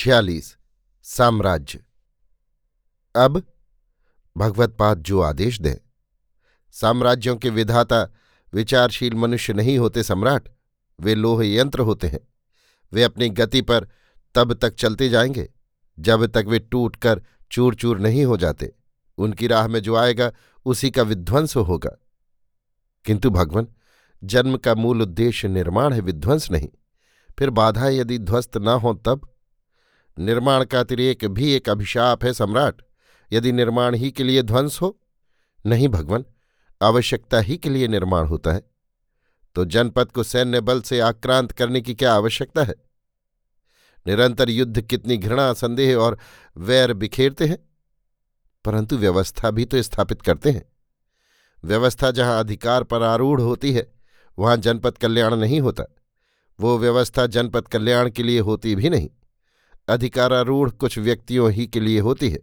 छियालीस, साम्राज्य। अब भगवतपाद जो आदेश दे। साम्राज्यों के विधाता विचारशील मनुष्य नहीं होते सम्राट, वे लोह यंत्र होते हैं। वे अपनी गति पर तब तक चलते जाएँगे, जब तक वे टूटकर चूर चूर नहीं हो जाते। उनकी राह में जो आएगा, उसी का विध्वंस होगा। किंतु भगवान, जन्म का मूल उद्देश्य निर्माण है विध्वंस नहीं। फिर बाधाएँ यदि ध्वस्त न हो तब निर्माण का अतिरेक भी एक अभिशाप है सम्राट। यदि निर्माण ही के लिए ध्वंस हो? नहीं भगवान, आवश्यकता ही के लिए निर्माण होता है। तो जनपद को सैन्य बल से आक्रांत करने की क्या आवश्यकता है? निरंतर युद्ध कितनी घृणा, संदेह और वैर बिखेरते हैं। परंतु व्यवस्था भी तो स्थापित करते हैं। व्यवस्था जहाँ अधिकार पर आरूढ़ होती है, वहाँ जनपद कल्याण नहीं होता। वो व्यवस्था जनपद कल्याण के लिए होती भी नहीं। अधिकारारूढ़ कुछ व्यक्तियों ही के लिए होती है,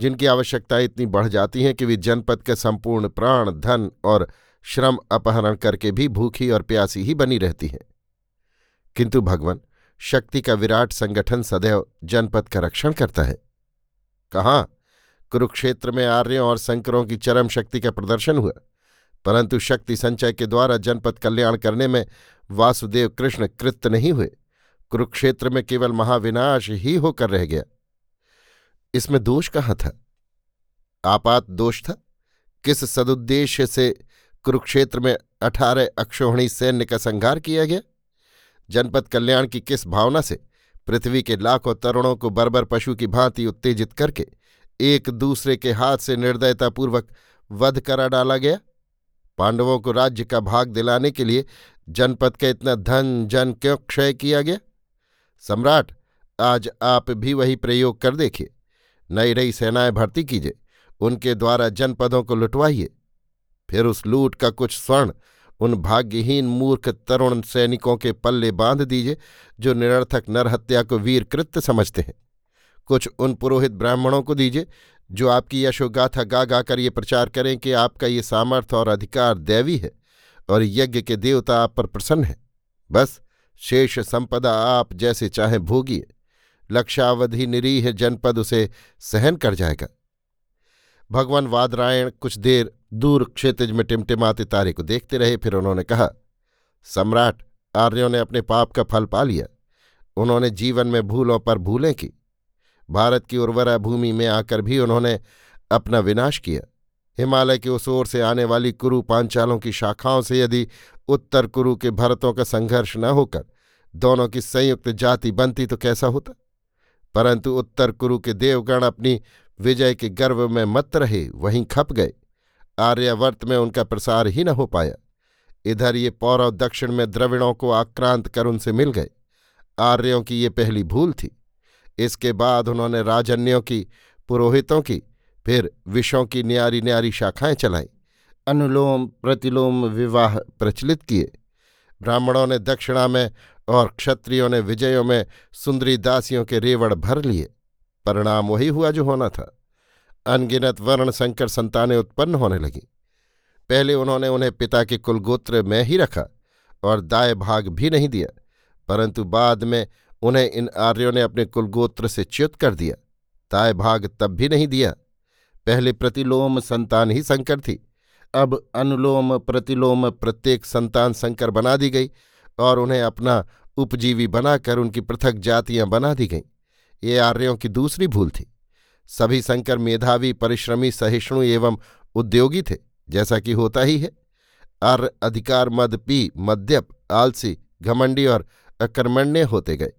जिनकी आवश्यकता इतनी बढ़ जाती है कि वे जनपद के संपूर्ण प्राण, धन और श्रम अपहरण करके भी भूखी और प्यासी ही बनी रहती हैं। किंतु भगवान, शक्ति का विराट संगठन सदैव जनपद का रक्षण करता है। कहाँ? कुरुक्षेत्र में आर्यों और संकरों की चरम शक्ति का प्रदर्शन हुआ, परंतु शक्ति संचय के द्वारा जनपद कल्याण करने में वासुदेव कृष्ण कृत नहीं हुए। कुरुक्षेत्र में केवल महाविनाश ही होकर रह गया। इसमें दोष कहाँ था? आपात दोष था? किस सदुद्देश्य से कुरुक्षेत्र में अठारह अक्षोहणी सैन्य का संहार किया गया? जनपद कल्याण की किस भावना से पृथ्वी के लाखों तरुणों को बर्बर पशु की भांति उत्तेजित करके एक दूसरे के हाथ से निर्दयतापूर्वक वध करा डाला गया? पांडवों को राज्य का भाग दिलाने के लिए जनपद का इतना धन, जन क्यों क्षय किया गया? सम्राट, आज आप भी वही प्रयोग कर देखिए। नई नई सेनाएँ भर्ती कीजिए, उनके द्वारा जनपदों को लुटवाइए। फिर उस लूट का कुछ स्वर्ण, उन भाग्यहीन मूर्ख तरुण सैनिकों के पल्ले बाँध दीजिए, जो निरर्थक नरहत्या को वीर कृत्य समझते हैं। कुछ उन पुरोहित ब्राह्मणों को दीजिए, जो आपकी यशोगाथा गा गाकर ये प्रचार करें कि आपका ये सामर्थ्य और अधिकार दैवी है, और यज्ञ के देवता आप पर प्रसन्न है। बस शेष संपदा आप जैसे चाहें भोगिए। लक्षावधि निरीह जनपद उसे सहन कर जाएगा। भगवान वादरायण कुछ देर दूर क्षेत्रज में टिमटिमाते तारे को देखते रहे, फिर उन्होंने कहा, सम्राट, आर्यों ने अपने पाप का फल पा लिया। उन्होंने जीवन में भूलों पर भूलें की। भारत की उर्वरा भूमि में आकर भी उन्होंने अपना विनाश किया। हिमालय की उस ओर से आने वाली कुरु पांचालों की शाखाओं से यदि उत्तर कुरु के भरतों का संघर्ष न होकर दोनों की संयुक्त जाति बनती तो कैसा होता? परंतु उत्तर कुरु के देवगण अपनी विजय के गर्व में मत रहे, वहीं खप गए। आर्यावर्त में उनका प्रसार ही न हो पाया। इधर ये पौरव दक्षिण में द्रविणों को आक्रांत कर उनसे मिल गए। आर्यों की ये पहली भूल थी। इसके बाद उन्होंने राजन्यों की, पुरोहितों की फिर विषों की न्यारी न्यारी शाखाएँ चलाईं। अनुलोम, प्रतिलोम, विवाह प्रचलित किए। ब्राह्मणों ने दक्षिणा में और क्षत्रियों ने विजयों में सुंदरी दासियों के रेवड़ भर लिए। परिणाम वही हुआ जो होना था। अनगिनत वर्ण संकर संतानें उत्पन्न होने लगीं। पहले उन्होंने उन्हें पिता के कुलगोत्र में ही रखा और दाय भाग भी नहीं दिया, परंतु बाद में उन्हें इन आर्यों ने अपने कुलगोत्र से च्युत कर दिया। दाय भाग तब भी नहीं दिया पहले प्रतिलोम संतान ही संकर थी। अब अनुलोम, प्रतिलोम प्रत्येक संतान संकर बना दी गई और उन्हें अपना उपजीवी बनाकर उनकी पृथक जातियाँ बना दी गईं। ये आर्यों की दूसरी भूल थी। सभी संकर मेधावी, परिश्रमी, सहिष्णु एवं उद्योगी थे, जैसा कि होता ही है। आर्य अधिकार मद पी, मद्यप, आलसी, घमंडी और अकर्मण्य होते गए।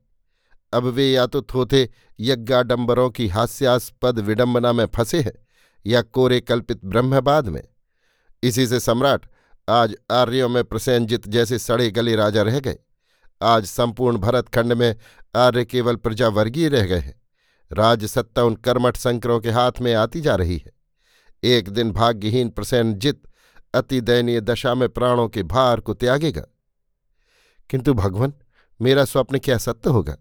अब वे या तो थोथे यज्ञाडंबरों की हास्यास्पद विडंबना में फंसे हैं या कोरे कल्पित ब्रह्मवाद में। इसी से सम्राट आज आर्यों में प्रसेनजित जैसे सड़े गले राजा रह गए। आज संपूर्ण भरतखंड में आर्य केवल प्रजावर्गीय रह गए हैं। राजसत्ता उन कर्मठ संकरों के हाथ में आती जा रही है। एक दिन भाग्यहीन प्रसेनजित अति दयनीय दशा में प्राणों के भार को त्यागेगा। किंतु भगवान, मेरा स्वप्न क्या सत्य होगा?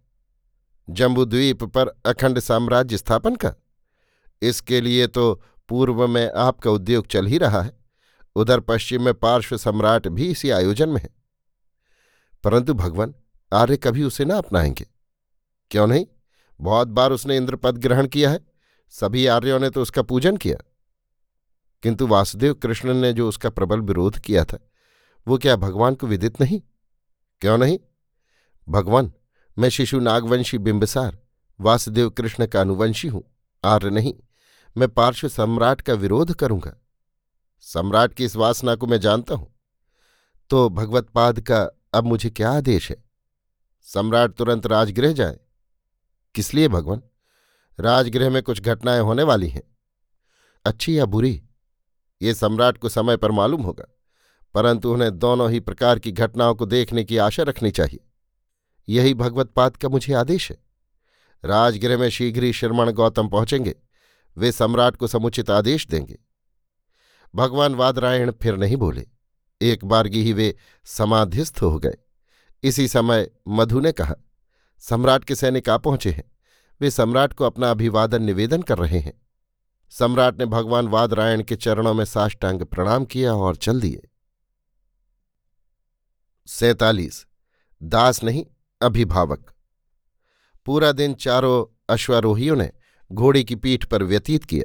जम्बूद्वीप पर अखंड साम्राज्य स्थापन का? इसके लिए तो पूर्व में आपका उद्योग चल ही रहा है। उधर पश्चिम में पार्श्व सम्राट भी इसी आयोजन में है। परंतु भगवान, आर्य कभी उसे ना अपनाएँगे। क्यों नहीं? बहुत बार उसने इंद्रपद ग्रहण किया है। सभी आर्यों ने तो उसका पूजन किया। किंतु वासुदेव कृष्ण ने जो उसका प्रबल विरोध किया था, वो क्या भगवान को विदित नहीं? क्यों नहीं? भगवान, मैं शिशु नागवंशी बिंबसार, वासुदेव कृष्ण का अनुवंशी हूँ, आर्य नहीं। मैं पार्श्व सम्राट का विरोध करूँगा। सम्राट की इस वासना को मैं जानता हूँ। तो भगवतपाद का अब मुझे क्या आदेश है? सम्राट तुरंत राजगृह जाए। किस लिए भगवान? राजगृह में कुछ घटनाएँ होने वाली हैं। अच्छी या बुरी, ये सम्राट को समय पर मालूम होगा, परंतु उन्हें दोनों ही प्रकार की घटनाओं को देखने की आशा रखनी चाहिए। यही भगवतपाद का मुझे आदेश है। राजगृह में शीघ्र ही श्रमण गौतम पहुँचेंगे। वे सम्राट को समुचित आदेश देंगे। भगवान वादरायण फिर नहीं बोले। एक बारगी ही वे समाधिस्थ हो गए। इसी समय मधु ने कहा, सम्राट के सैनिक आ पहुँचे हैं। वे सम्राट को अपना अभिवादन निवेदन कर रहे हैं सम्राट ने भगवान वादरायण के चरणों में साष्टांग प्रणाम किया और चल दिए। सैतालीस, दास नहीं, अभिभावक। पूरा दिन चारों अश्वारोहियों ने घोड़े की पीठ पर व्यतीत किया।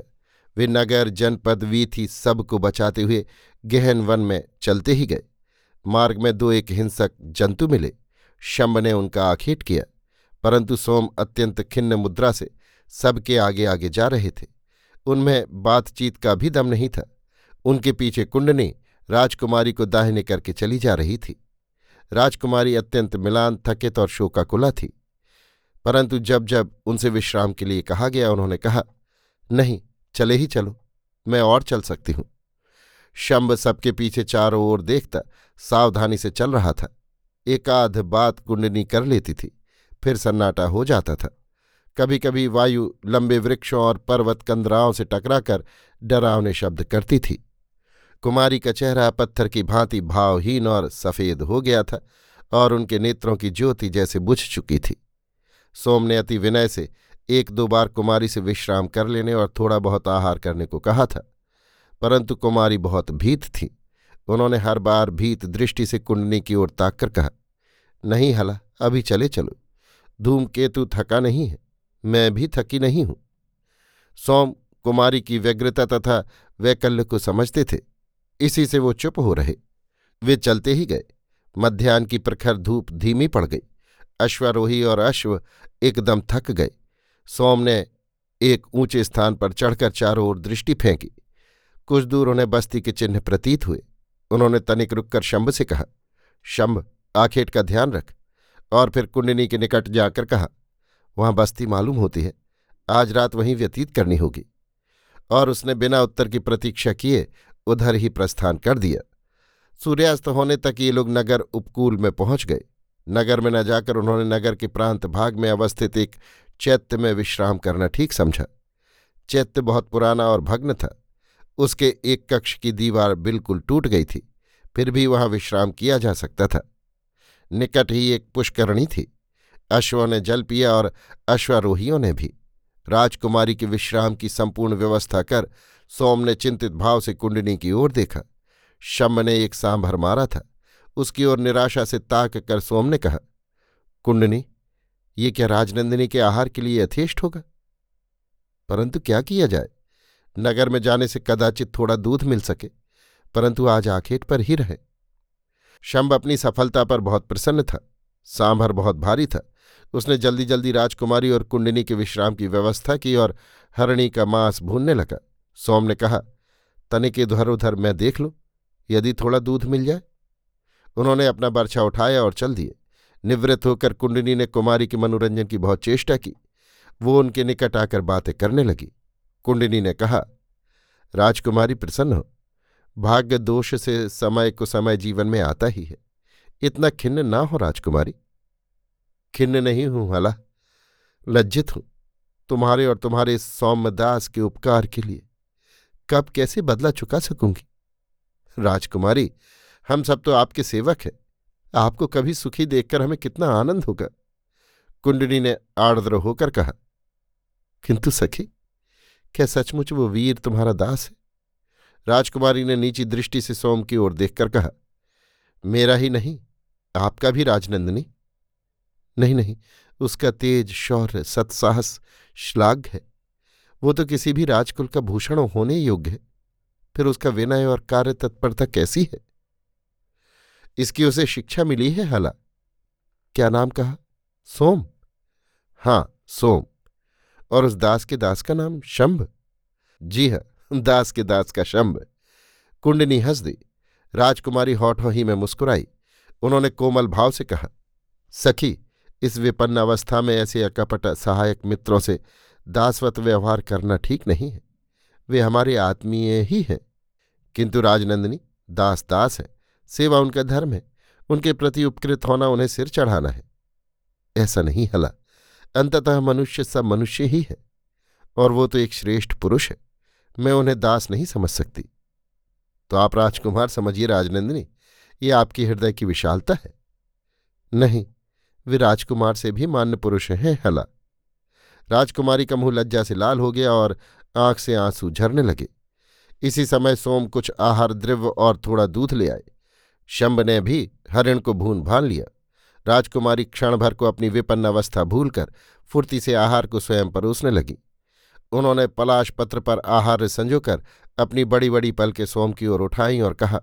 वे नगर, जनपद, वीथी सबको बचाते हुए गहन वन में चलते ही गए। मार्ग में दो एक हिंसक जंतु मिले। शंब ने उनका आखेट किया, परंतु सोम अत्यंत खिन्न मुद्रा से सबके आगे आगे जा रहे थे। उनमें बातचीत का भी दम नहीं था। उनके पीछे कुंडनी राजकुमारी को दाहिने करके चली जा रही थी। राजकुमारी अत्यंत मिलान, थकित और शोकाकुला थी। परंतु जब जब उनसे विश्राम के लिए कहा गया, उन्होंने कहा, नहीं, चले ही चलो, मैं और चल सकती हूँ। शंब सबके पीछे चारों ओर देखता, सावधानी से चल रहा था। एकाध बात कुंडनी कर लेती थी, फिर सन्नाटा हो जाता था। कभी कभी वायु लंबे वृक्षों और पर्वत कंदराओं से टकराकर डरावने शब्द करती थी। कुमारी का चेहरा पत्थर की भांति भावहीन और सफ़ेद हो गया था, और उनके नेत्रों की ज्योति जैसे बुझ चुकी थी। सोम ने अति विनय से एक दो बार कुमारी से विश्राम कर लेने और थोड़ा बहुत आहार करने को कहा था। परंतु कुमारी बहुत भीत थी। उन्होंने हर बार भीत दृष्टि से कुंडनी की ओर ताककर कहा, नहीं हला, अभी चले चलो। धूमकेतु थका नहीं है, मैं भी थकी नहीं हूँ। सोम कुमारी की व्यग्रता तथा वैकल्य को समझते थे। इसी से वो चुप हो रहे। वे चलते ही गए। मध्यान्ह की प्रखर धूप धीमी पड़ गई। अश्वारोही और अश्व एकदम थक गए। सोम ने एक ऊँचे स्थान पर चढ़कर चारों ओर दृष्टि फेंकी। कुछ दूर उन्हें बस्ती के चिन्ह प्रतीत हुए। उन्होंने तनिक रुककर शंभ से कहा, शंभ, आखेट का ध्यान रख। और फिर कुंडनी के निकट जाकर कहा, वहाँ बस्ती मालूम होती है। आज रात वहीं व्यतीत करनी होगी। और उसने बिना उत्तर की प्रतीक्षा किए उधर ही प्रस्थान कर दिया। सूर्यास्त होने तक ये लोग नगर उपकूल में पहुँच गए। नगर में न जाकर उन्होंने नगर के प्रांत भाग में अवस्थित एक चैत्य में विश्राम करना ठीक समझा। चैत्य बहुत पुराना और भग्न था। उसके एक कक्ष की दीवार बिल्कुल टूट गई थी, फिर भी वहाँ विश्राम किया जा सकता था। निकट ही एक पुष्करणी थी, अश्वों ने जल पिया और अश्वारोहियों ने भी। राजकुमारी के विश्राम की संपूर्ण व्यवस्था कर सोम ने चिंतित भाव से कुंडनी की ओर देखा। शम ने एक सांभर मारा था। उसकी ओर निराशा से ताक कर सोम ने कहा, कुंडनी, ये क्या राजनंदिनी के आहार के लिए यथेष्ट होगा? परंतु क्या किया जाए? नगर में जाने से कदाचित थोड़ा दूध मिल सके, परंतु आज आखेट पर ही रहे। शंभ अपनी सफलता पर बहुत प्रसन्न था, सांभर बहुत भारी था। उसने जल्दी जल्दी राजकुमारी और कुंडनी के विश्राम की व्यवस्था की और हरणी का मांस भूनने लगा। सोम ने कहा, तनिक इधर उधर मैं देख लूँ, यदि थोड़ा दूध मिल जाए। उन्होंने अपना बर्छा उठाया और चल दिए। निवृत्त होकर कुंडनी ने कुमारी के मनोरंजन की बहुत चेष्टा की। वो उनके निकट आकर बातें करने लगी। कुंडनी ने कहा, राजकुमारी प्रसन्न हो। भाग्य दोष से समय को समय जीवन में आता ही है। इतना खिन्न ना हो राजकुमारी। खिन्न नहीं हूँ हला लज्जित हूँ। तुम्हारे और तुम्हारे सौम्यदास के उपकार के लिए। कब कैसे बदला चुका सकूँगी? राजकुमारी हम सब तो आपके सेवक हैं। आपको कभी सुखी देखकर हमें कितना आनंद होगा? कुंडली ने आर्द्र होकर कहा, किंतु सखी, क्या सचमुच वो वीर तुम्हारा दास है? राजकुमारी ने नीची दृष्टि से सोम की ओर देखकर कहा, मेरा ही नहीं, आपका भी राजनंदनी? नहीं नहीं, उसका तेज, शौर्य, सत्साहस श्लाघ्य है। वो तो किसी भी राजकुल का भूषण होने योग्य है। फिर उसका विनय और कार्य तत्परता कैसी है? इसकी उसे शिक्षा मिली है, हला। क्या नाम कहा? सोम। हाँ सोम। और उस दास के दास का नाम शंभ। जी हाँ दास के दास का शंभ। कुंडनी हंस दी। राजकुमारी होठों ही में मुस्कुराई। उन्होंने कोमल भाव से कहा, सखी, इस विपन्न अवस्था में ऐसे अकपट सहायक मित्रों से दासवत व्यवहार करना ठीक नहीं है। वे हमारे आत्मीय ही हैं। किंतु राजनंदिनी, दास दास है। सेवा उनका धर्म है, उनके प्रति उपकृत होना उन्हें सिर चढ़ाना है। ऐसा नहीं, हला, अंततः मनुष्य सब मनुष्य ही है, और वो तो एक श्रेष्ठ पुरुष है, मैं उन्हें दास नहीं समझ सकती। तो आप राजकुमार समझिए राजनंदिनी, ये आपकी हृदय की विशालता है। नहीं, वे राजकुमार से भी मान्य पुरुष हैं, हला। राजकुमारी का मुँह लज्जा से लाल हो गया और आँख से आँसू झरने लगे। इसी समय सोम कुछ आहार, द्रव्य और थोड़ा दूध ले आए। शंभ ने भी हरिण को भून भान लिया। राजकुमारी क्षण भर को अपनी विपन्न अवस्था भूलकर फुर्ती से आहार को स्वयं परोसने लगी। उन्होंने पलाश पत्र पर आहार संजोकर अपनी बड़ी बड़ी पल के सोम की ओर उठाई और कहा,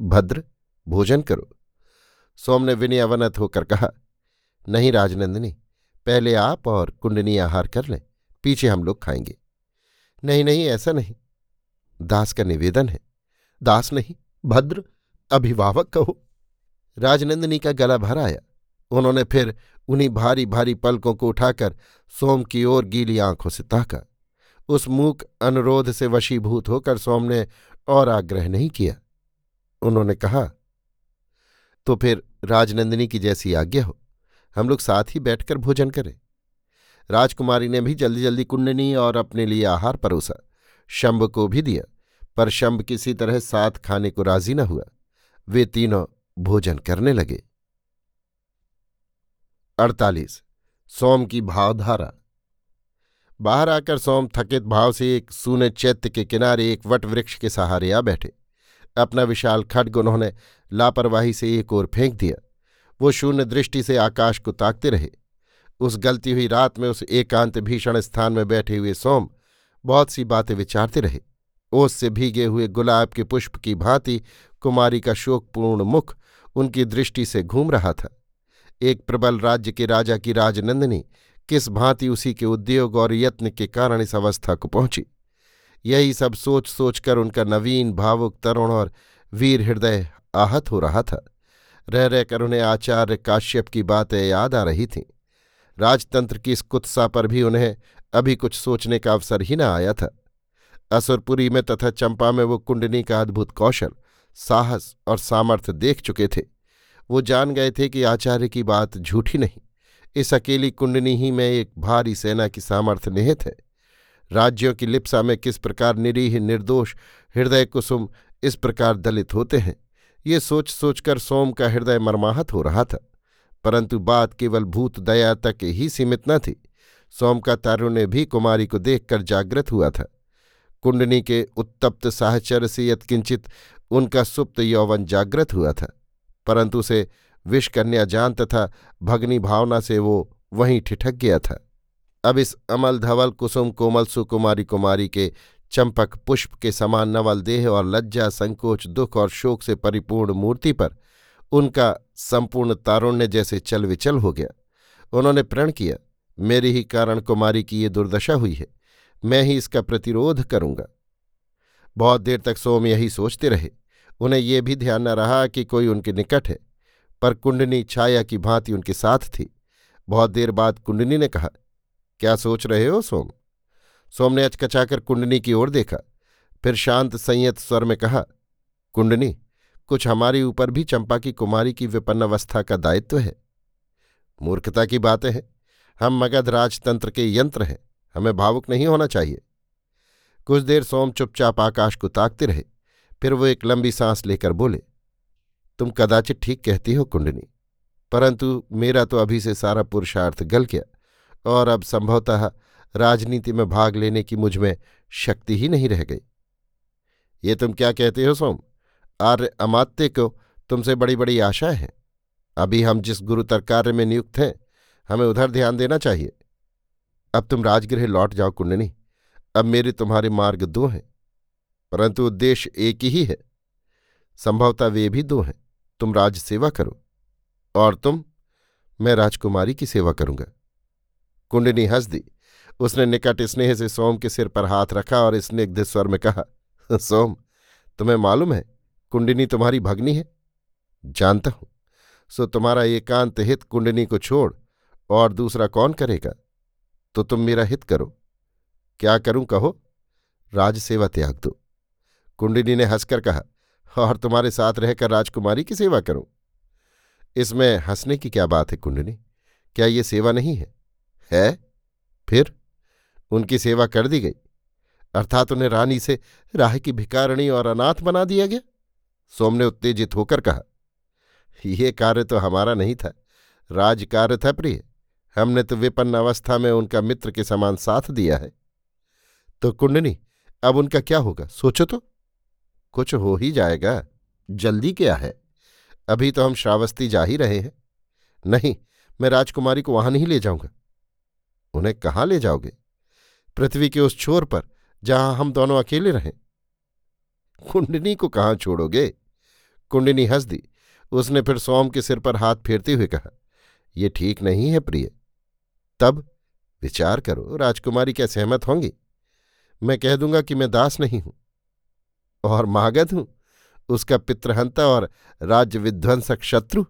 भद्र, भोजन करो। सोम ने विनयवनत होकर कहा, नहीं राजनंदिनी, पहले आप और कुंडनी आहार कर लें, पीछे हम लोग खाएँगे। नहीं नहीं, ऐसा नहीं। दास का निवेदन है। दास नहीं, भद्र अभिभावक कहो। राजनंदिनी का गला भर आया। उन्होंने फिर उन्हीं भारी भारी पलकों को उठाकर सोम की ओर गीली आँखों से ताका। उस मूक अनुरोध से वशीभूत होकर सोम ने और आग्रह नहीं किया। उन्होंने कहा तो फिर राजनंदिनी की जैसी आज्ञा हो। हम लोग साथ ही बैठकर भोजन करें। राजकुमारी ने भी जल्दी जल्दी कुंडनी और अपने लिए आहार परोसा। शंभ को भी दिया, पर शंभ किसी तरह साथ खाने को राज़ी न हुआ। वे तीनों भोजन करने लगे। अड़तालीस, सोम की भावधारा। बाहर आकर सोम थकित भाव से एक सूने चैत्य के किनारे एक वट वृक्ष के सहारे आ बैठे। अपना विशाल खड्ग उन्होंने लापरवाही से एक ओर फेंक दिया। वो शून्य दृष्टि से आकाश को ताकते रहे। उस गलती हुई रात में उस एकांत भीषण स्थान में बैठे हुए सोम बहुत सी बातें विचारते रहे। ओस से भीगे हुए गुलाब के पुष्प की भांति कुमारी का शोकपूर्ण मुख उनकी दृष्टि से घूम रहा था। एक प्रबल राज्य के राजा की राजनंदिनी किस भांति उसी के उद्योग और यत्न के कारण इस अवस्था को पहुँची। यही सब सोच सोचकर उनका नवीन, भावुक, तरुण और वीर हृदय आहत हो रहा था। रह रहकर उन्हें आचार्य काश्यप की बातें याद आ रही थीं। राजतंत्र की इस कुत्सा पर भी उन्हें अभी कुछ सोचने का अवसर ही न आया था। असुरपुरी में तथा चंपा में वो कुंडनी का अद्भुत कौशल साहस और सामर्थ्य देख चुके थे। वो जान गए थे कि आचार्य की बात झूठी नहीं। इस अकेली कुंडनी ही में एक भारी सेना की सामर्थ्य निहित है। राज्यों की लिप्सा में किस प्रकार निरीह निर्दोष हृदय कुसुम इस प्रकार दलित होते हैं, ये सोच सोचकर सोम का हृदय मर्माहत हो रहा था। परंतु बात केवल भूत दया तक ही सीमित न थी। सोम का तारुण्य भी कुमारी को देखकर जागृत हुआ था। कुंडनी के उत्तप्त साहचर्य से यत्किंचित उनका सुप्त यौवन जागृत हुआ था, परंतु उसे विषकन्या जान तथा भगनी भावना से वो वहीं ठिठक गया था। अब इस अमल धवल कुसुम कोमल सुकुमारी कुमारी के चंपक पुष्प के समान नवल देह और लज्जा, संकोच, दुख और शोक से परिपूर्ण मूर्ति पर उनका संपूर्ण तारुण्य जैसे चल विचल हो गया। उन्होंने प्रण किया, मेरे ही कारण कुमारी की ये दुर्दशा हुई है, मैं ही इसका प्रतिरोध करूँगा। बहुत देर तक सोम यही सोचते रहे। उन्हें ये भी ध्यान न रहा कि कोई उनके निकट है, पर कुंडनी छाया की भांति उनके साथ थी। बहुत देर बाद कुंडनी ने कहा, क्या सोच रहे हो सोम? सोम ने अचकचाकर कुंडनी की ओर देखा, फिर शांत संयत स्वर में कहा, कुंडनी, कुछ हमारे ऊपर भी चंपा की कुमारी की विपन्न अवस्था का दायित्व है। मूर्खता की बातें हैं। हम मगध राजतंत्र के यंत्र हैं। हमें भावुक नहीं होना चाहिए। कुछ देर सोम चुपचाप आकाश को ताकते रहे। फिर वो एक लंबी सांस लेकर बोले, तुम कदाचित ठीक कहती हो कुंडनी परंतु मेरा तो अभी से सारा पुरुषार्थ गल गया, और अब संभवतः राजनीति में भाग लेने की मुझमें शक्ति ही नहीं रह गई। ये तुम क्या कहते हो, सोम? आर्य अमात्य को तुमसे बड़ी बड़ी आशाएँ हैं। अभी हम जिस गुरुतर कार्य में नियुक्त हैं, हमें उधर ध्यान देना चाहिए। अब तुम राजगृह लौट जाओ कुंडनी अब मेरे तुम्हारे मार्ग दो हैं। परंतु उद्देश्य एक ही है। संभवतः वे भी दो हैं। तुम राज सेवा करो और तुम, मैं राजकुमारी की सेवा करूँगा। कुंडनी हंस दी। उसने निकट स्नेह से सोम के सिर पर हाथ रखा और स्निग्ध स्वर में कहा, सोम, तुम्हें मालूम है कुंडनी तुम्हारी भगनी है? जानता हूँ। सो तुम्हारा एकांत हित कुंडनी को छोड़ और दूसरा कौन करेगा? तो तुम मेरा हित करो। क्या करूँ कहो? राजसेवा त्याग दो। कुंडनी ने हंसकर कहा, और तुम्हारे साथ रहकर राजकुमारी की सेवा करूँ। इसमें हंसने की क्या बात है कुंडनी? क्या ये सेवा नहीं है? है? फिर? उनकी सेवा कर दी गई। अर्थात उन्हें रानी से राह की भिकारणी और अनाथ बना दिया गया? सोम ने उत्तेजित होकर कहा, ये कार्य तो हमारा नहीं था। राज कार्य था प्रिय। हमने तो विपन्न अवस्था में उनका मित्र के समान साथ दिया है। तो कुंडनी, अब उनका क्या होगा? सोचो तो। कुछ हो ही जाएगा, जल्दी क्या है? अभी तो हम श्रावस्ती जा ही रहे हैं। नहीं, मैं राजकुमारी को वहाँ नहीं ले जाऊँगा। उन्हें कहाँ ले जाओगे? पृथ्वी के उस छोर पर, जहाँ हम दोनों अकेले रहें। कुंडनी को कहाँ छोड़ोगे? कुंडनी हंस दी। उसने फिर सोम के सिर पर हाथ फेरते हुए कहा, ये ठीक नहीं है प्रिय। तब विचार करो, राजकुमारी क्या सहमत होंगी? मैं कह दूँगा कि मैं दास नहीं हूँ। और मागध हूँ। उसका पितृहंता और राज्य विध्वंसक शत्रु।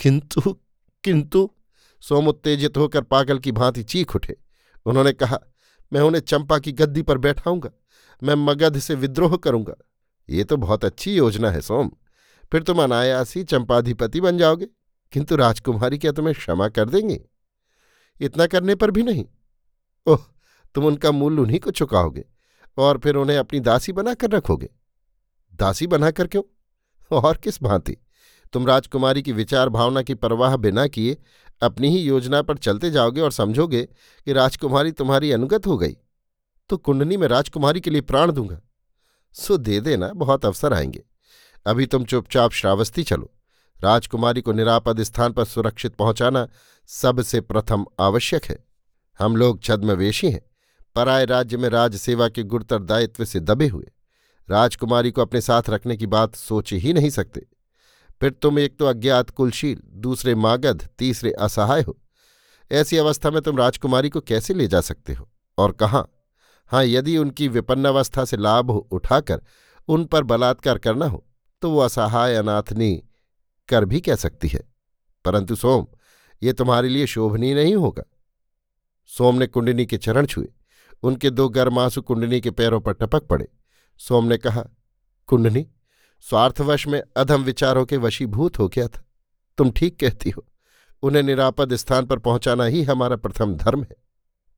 किंतु किंतु, सोम उत्तेजित होकर पागल की भांति चीख उठे। उन्होंने कहा, मैं उन्हें चंपा की गद्दी पर बैठाऊँगा। मैं मगध से विद्रोह करूँगा। ये तो बहुत अच्छी योजना है, सोम। फिर तुम अनायास ही चंपाधिपति बन जाओगे। किंतु राजकुमारी क्या तुम्हें क्षमा कर देंगे? इतना करने पर भी नहीं। ओह, तुम उनका मूल उन्हीं को चुकाओगे। और फिर उन्हें अपनी दासी बनाकर रखोगे? दासी बनाकर क्यों? और किस भांति? तुम राजकुमारी की विचार भावना की परवाह बिना किए अपनी ही योजना पर चलते जाओगे और समझोगे कि राजकुमारी तुम्हारी अनुगत हो गई। तो कुंडनी में राजकुमारी के लिए प्राण दूँगा। सो दे देना, बहुत अवसर आएँगे। अभी तुम चुपचाप श्रावस्ती चलो। राजकुमारी को निरापद स्थान पर सुरक्षित पहुंचाना सबसे प्रथम आवश्यक है। हम लोग छद्मवेशी हैं। पराय राज्य में राज सेवा के गुरुतर दायित्व से दबे हुए। राजकुमारी को अपने साथ रखने की बात सोच ही नहीं सकते। फिर तुम एक तो अज्ञात कुलशील, दूसरे मागध, तीसरे असहाय हो। ऐसी अवस्था में तुम राजकुमारी को कैसे ले जा सकते हो? और कहाँ? हाँ यदि उनकी विपन्नावस्था से लाभ उठाकर उन पर बलात्कार करना हो तो वो असहाय, अनाथनी कर भी कह सकती है। परंतु सोम, ये तुम्हारे लिए शोभनीय नहीं होगा। सोम ने कुंडनी के चरण छुए। उनके दो गर्मासु कुंडनी के पैरों पर टपक पड़े। सोम ने कहा, कुंडनी, स्वार्थवश में अधम विचारों के वशीभूत हो गया था। तुम ठीक कहती हो। उन्हें निरापद स्थान पर पहुंचाना ही हमारा प्रथम धर्म है।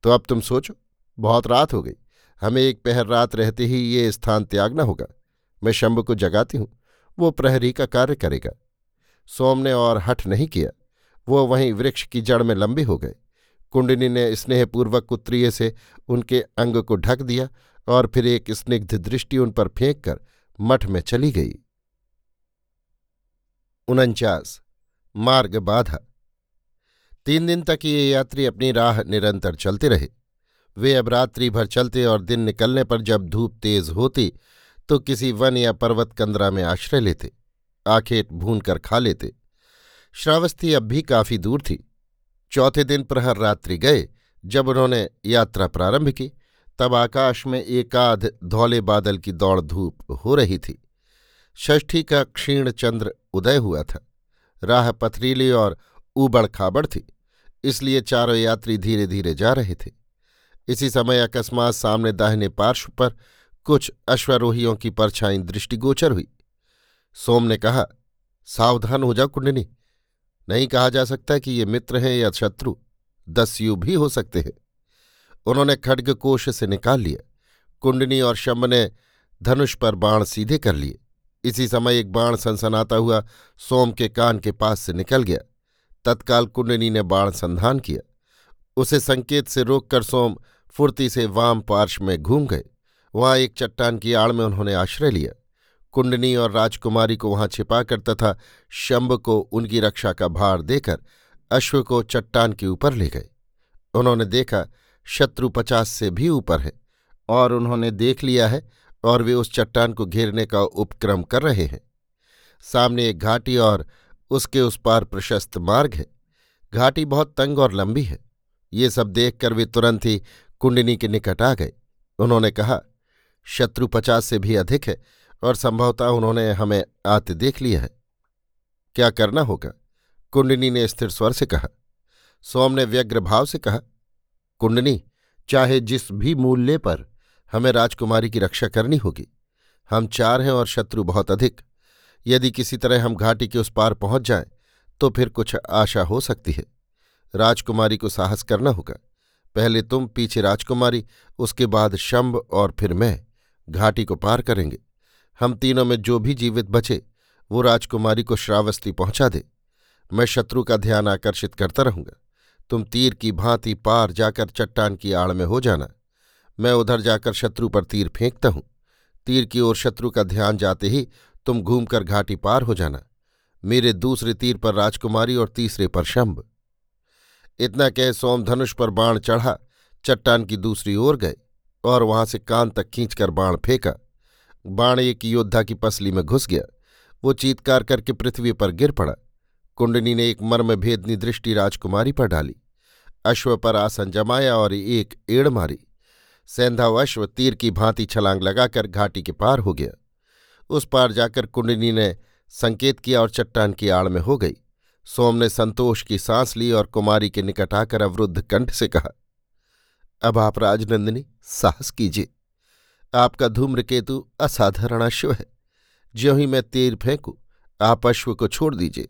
तो अब तुम सोचो, बहुत रात हो गई। हमें एक पहर रात रहते ही ये स्थान त्यागना होगा। मैं शंभ को जगाती हूँ। वो प्रहरी का कार्य करेगा। सोम ने और हठ नहीं किया। वो वहीं वृक्ष की जड़ में लंबे हो गए। कुंडनी ने स्नेहपूर्वक कुत्रिय से उनके अंग को ढक दिया और फिर एक स्निग्ध दृष्टि उन पर फेंक कर मठ में चली गई। उनचास, मार्ग बाधा। तीन दिन तक ये यात्री अपनी राह निरंतर चलते रहे। वे अब रात्रि भर चलते और दिन निकलने पर जब धूप तेज होती तो किसी वन या पर्वत कंदरा में आश्रय लेते, आखेट भून कर खा लेते। श्रावस्ती अब भी काफ़ी दूर थी। चौथे दिन प्रहर रात्रि गए, जब उन्होंने यात्रा प्रारंभ की, तब आकाश में एकाध धौले बादल की दौड़ धूप हो रही थी। षष्ठी का क्षीण चंद्र उदय हुआ था। राह पथरीली और ऊबड़ खाबड़ थी, इसलिए चारों यात्री धीरे धीरे जा रहे थे। इसी समय अकस्मात सामने दाहिने पार्श्व पर कुछ अश्वरोहियों की परछाई दृष्टिगोचर हुई। सोम ने कहा, सावधान हो जाओ कुंडनी नहीं कहा जा सकता कि ये मित्र हैं या शत्रु, दस्यु भी हो सकते हैं। उन्होंने खड्ग कोश से निकाल लिया। कुंडनी और शम्ब ने धनुष पर बाण सीधे कर लिए। इसी समय एक बाण सनसनाता हुआ, सोम के कान के पास से निकल गया। तत्काल कुंडनी ने बाण संधान किया। उसे संकेत से रोककर सोम फुर्ती से वाम पार्श्व में घूम गए। वहाँ एक चट्टान की आड़ में उन्होंने आश्रय लिया। कुंडनी और राजकुमारी को वहाँ छिपाकर तथा शंभ को उनकी रक्षा का भार देकर अश्व को चट्टान के ऊपर ले गए। उन्होंने देखा, शत्रु पचास से भी ऊपर है और उन्होंने देख लिया है और वे उस चट्टान को घेरने का उपक्रम कर रहे हैं। सामने एक घाटी और उसके उस पार प्रशस्त मार्ग है। घाटी बहुत तंग और लंबी है। ये सब देखकर वे तुरंत ही कुंडनी के निकट आ गए। उन्होंने कहा, शत्रु पचास से भी अधिक है और संभवतः उन्होंने हमें आते देख लिया है। क्या करना होगा? कुंडनी ने स्थिर स्वर से कहा। सोम ने व्यग्र भाव से कहा। कुंडनी, चाहे जिस भी मूल्य पर हमें राजकुमारी की रक्षा करनी होगी, हम चार हैं और शत्रु बहुत अधिक। यदि किसी तरह हम घाटी के उस पार पहुँच जाएँ तो फिर कुछ आशा हो सकती है। राजकुमारी को साहस करना होगा। पहले तुम पीछे राजकुमारी, उसके बाद शंभ और फिर मैं घाटी को पार करेंगे। हम तीनों में जो भी जीवित बचे, वो राजकुमारी को श्रावस्ती पहुँचा दे। मैं शत्रु का ध्यान आकर्षित करता रहूँगा। तुम तीर की भांति पार जाकर चट्टान की आड़ में हो जाना। मैं उधर जाकर शत्रु पर तीर फेंकता हूँ। तीर की ओर शत्रु का ध्यान जाते ही तुम घूमकर घाटी पार हो जाना। मेरे दूसरे तीर पर राजकुमारी और तीसरे पर शंभ। इतना कह सोमधनुष पर बाण चढ़ा, चट्टान की दूसरी ओर गए और वहाँ से कान तक खींचकर बाण फेंका। बाण एक योद्धा की पसली में घुस गया। वो चीतकार करके पृथ्वी पर गिर पड़ा। कुंडनी ने एक मर्म भेदनी दृष्टि राजकुमारी पर डाली। अश्व पर आसन जमाया और एक एड़ मारी। सेंधा अश्व तीर की भांति छलांग लगाकर घाटी के पार हो गया। उस पार जाकर कुंडनी ने संकेत किया और चट्टान की आड़ में हो गई। सोम ने संतोष की सांस ली और कुमारी के निकट आकर अवरुद्ध कंठ से कहा, अब आप राजनंदिनी, साहस कीजिए। आपका धूम्रकेतु असाधारण अश्व है। ज्यों ही मैं तीर फेंकू, आप अश्व को छोड़ दीजिए।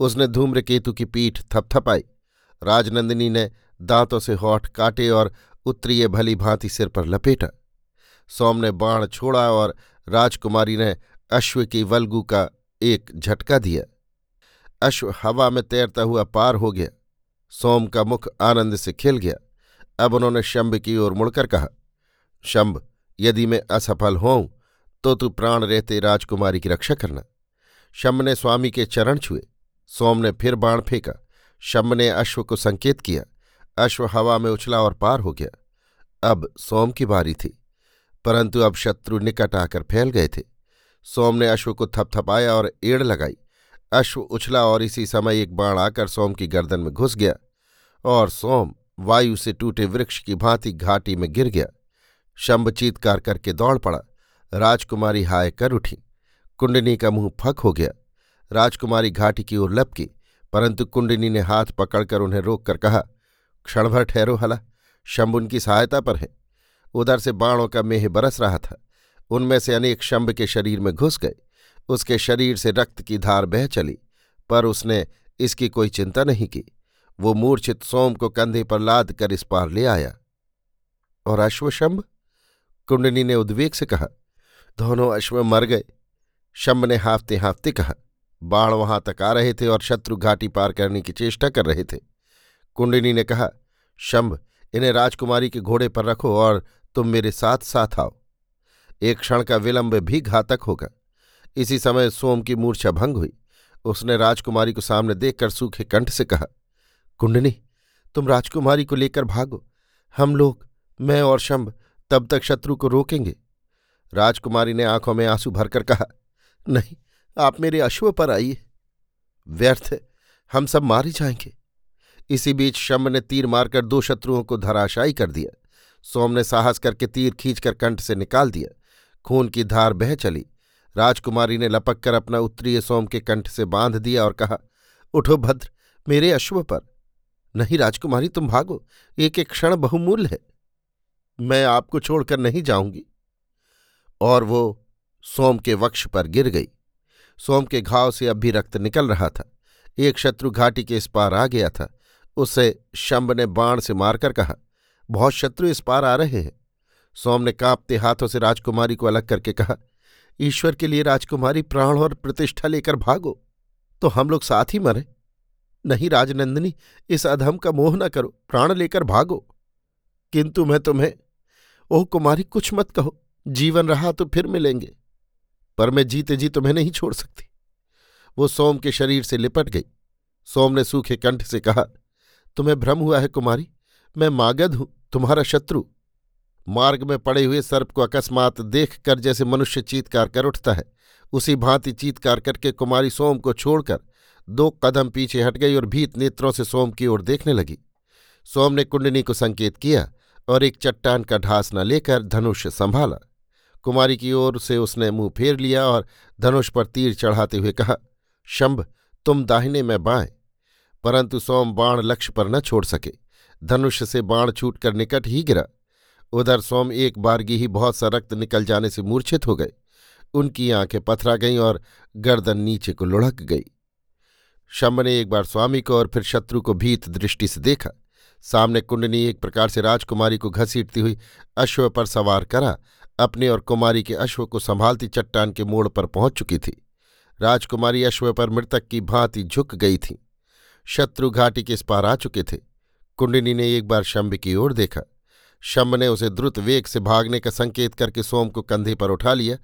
उसने धूम्रकेतु की पीठ थपथपाई। राजनंदिनी ने दांतों से होठ काटे और उत्तरीय भली भांति सिर पर लपेटा। सोम ने बाण छोड़ा और राजकुमारी ने अश्व की वल्गु का एक झटका दिया। अश्व हवा में तैरता हुआ पार हो गया। सोम का मुख आनंद से खिल गया। अब उन्होंने शंभ की ओर मुड़कर कहा, शंभ यदि मैं असफल होऊं तो तू प्राण रहते राजकुमारी की रक्षा करना। शंभ ने स्वामी के चरण छुए। सोम ने फिर बाण फेंका। शंभ ने अश्व को संकेत किया। अश्व हवा में उछला और पार हो गया। अब सोम की बारी थी। परंतु अब शत्रु निकट आकर फैल गए थे। सोम ने अश्व को थपथपाया और एड़ लगाई। अश्व उछला और इसी समय एक बाण आकर सोम की गर्दन में घुस गया और सोम वायु से टूटे वृक्ष की भांति घाटी में गिर गया। शंभ चीतकार करके दौड़ पड़ा। राजकुमारी हाय कर उठी। कुंडनी का मुँह फक हो गया। राजकुमारी घाटी की ओर लपकी, परंतु कुंडनी ने हाथ पकड़कर उन्हें रोककर कहा, क्षणभर ठहरो हला, शंभ उनकी सहायता पर है। उधर से बाणों का मेह बरस रहा था। उनमें से अनेक शंभ के शरीर में घुस गए। उसके शरीर से रक्त की धार बह चली, पर उसने इसकी कोई चिंता नहीं की। वो मूर्छित सोम को कंधे पर लाद कर इस पार ले आया। और अश्वशंभ? कुंडनी ने उद्वेग से कहा, दोनों अश्व मर गए। शंभ ने हाफते हाफते कहा, बाण वहाँ तक आ रहे थे और शत्रु घाटी पार करने की चेष्टा कर रहे थे। कुंडनी ने कहा, शंभ, इन्हें राजकुमारी के घोड़े पर रखो और तुम मेरे साथ साथ आओ। एक क्षण का विलंब भी घातक होगा। इसी समय सोम की मूर्छा भंग हुई। उसने राजकुमारी को सामने देखकर सूखे कंठ से कहा कुंडनी तुम राजकुमारी को लेकर भागो। हम लोग, मैं और शंभ तब तक शत्रु को रोकेंगे। राजकुमारी ने आँखों में आँसू भरकर कहा, नहीं, आप मेरे अश्व पर आइए। व्यर्थ हम सब मारे जाएँगे। इसी बीच शंभ ने तीर मारकर दो शत्रुओं को धराशायी कर दिया। सोम ने साहस करके तीर खींचकर कंठ से निकाल दिया। खून की धार बह चली। राजकुमारी ने लपक कर अपना उत्तरीय सोम के कंठ से बाँध दिया और कहा, उठो भद्र, मेरे अश्व पर। नहीं राजकुमारी, तुम भागो। एक एक क्षण बहुमूल्य है। मैं आपको छोड़कर नहीं जाऊँगी। और वो सोम के वक्ष पर गिर गई। सोम के घाव से अब भी रक्त निकल रहा था। एक शत्रु घाटी के इस पार आ गया था। उसे शंभ ने बाण से मारकर कहा, बहुत शत्रु इस पार आ रहे हैं। सोम ने कांपते हाथों से राजकुमारी को अलग करके कहा, ईश्वर के लिए राजकुमारी प्राण और प्रतिष्ठा लेकर भागो तो हम लोग साथ ही मरे। नहीं राजनंदिनी, इस अधम का मोह न करो, प्राण लेकर भागो। किंतु मैं तुम्हें ओह, कुमारी, कुछ मत कहो। जीवन रहा तो फिर मिलेंगे। पर मैं जीते जी तुम्हें नहीं छोड़ सकती। वो सोम के शरीर से लिपट गई। सोम ने सूखे कंठ से कहा, तुम्हें भ्रम हुआ है कुमारी? मैं मागध हूँ, तुम्हारा शत्रु। मार्ग में पड़े हुए सर्प को अकस्मात देख कर जैसे मनुष्य चीतकार कर उठता है, उसी भांति चीतकार करके कुमारी सोम को छोड़कर दो कदम पीछे हट गई और भीत नेत्रों से सोम की ओर देखने लगी। सोम ने कुंडनी को संकेत किया और एक चट्टान का ढास न लेकर धनुष संभाला। कुमारी की ओर से उसने मुँह फेर लिया और धनुष पर तीर चढ़ाते हुए कहा, शंभ, तुम दाहिने में बाएँ। परंतु सोम बाण लक्ष्य पर न छोड़ सके। धनुष से बाण छूटकर निकट ही गिरा। उधर सोम एक बारगी ही बहुत सा रक्त निकल जाने से मूर्छित हो गए। उनकी आँखें पथरा गईं और गर्दन नीचे को लुढ़क गई। शंभ ने एक बार स्वामी को और फिर शत्रु को भीत दृष्टि से देखा। सामने कुंडनी एक प्रकार से राजकुमारी को घसीटती हुई अश्व पर सवार करा, अपने और कुमारी के अश्व को संभालती चट्टान के मोड़ पर पहुँच चुकी थी। राजकुमारी अश्व पर मृतक की भांति झुक गई थी। शत्रु घाटी के इस पार आ चुके थे। कुंडनी ने एक बार शंभ की ओर देखा। शंभ ने उसे द्रुत वेग से भागने का संकेत करके सोम को कंधे पर उठा लिया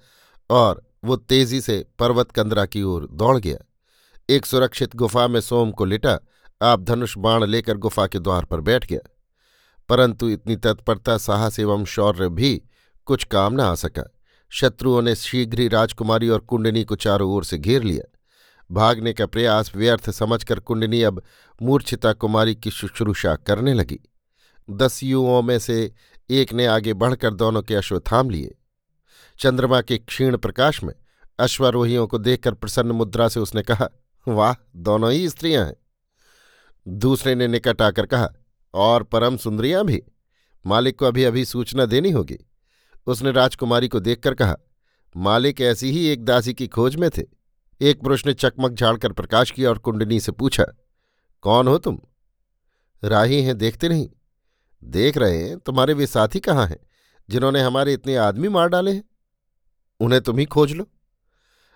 और वो तेज़ी से पर्वत कंदरा की ओर दौड़ गया। एक सुरक्षित गुफा में सोम को लिटा आप धनुष बाण लेकर गुफा के द्वार पर बैठ गया परंतु इतनी तत्परता, साहस एवं शौर्य भी कुछ काम न आ सका। शत्रुओं ने शीघ्र ही राजकुमारी और कुंडनी को चारों ओर से घेर लिया। भागने का प्रयास व्यर्थ समझकर कुंडनी अब मूर्छिता कुमारी की शुश्रूषा करने लगी। दस युओं में से एक ने आगे बढ़कर दोनों के अश्व थाम लिए। चंद्रमा के क्षीण प्रकाश में अश्वारोहियों को देखकर प्रसन्न मुद्रा से उसने कहा, वाह, दोनों ही स्त्रियाँ हैं। दूसरे ने निकट आकर कहा, और परम सुंदरियाँ भी। मालिक को अभी अभी सूचना देनी होगी। उसने राजकुमारी को देखकर कहा, मालिक ऐसी ही एक दासी की खोज में थे। एक पुरुष ने चकमक झाड़कर प्रकाश किया और कुंडनी से पूछा, कौन हो तुम? राही हैं, देखते नहीं। देख रहे हैं, तुम्हारे वे साथी कहाँ हैं, जिन्होंने हमारे इतने आदमी मार डाले हैं? उन्हें तुम ही खोज लो।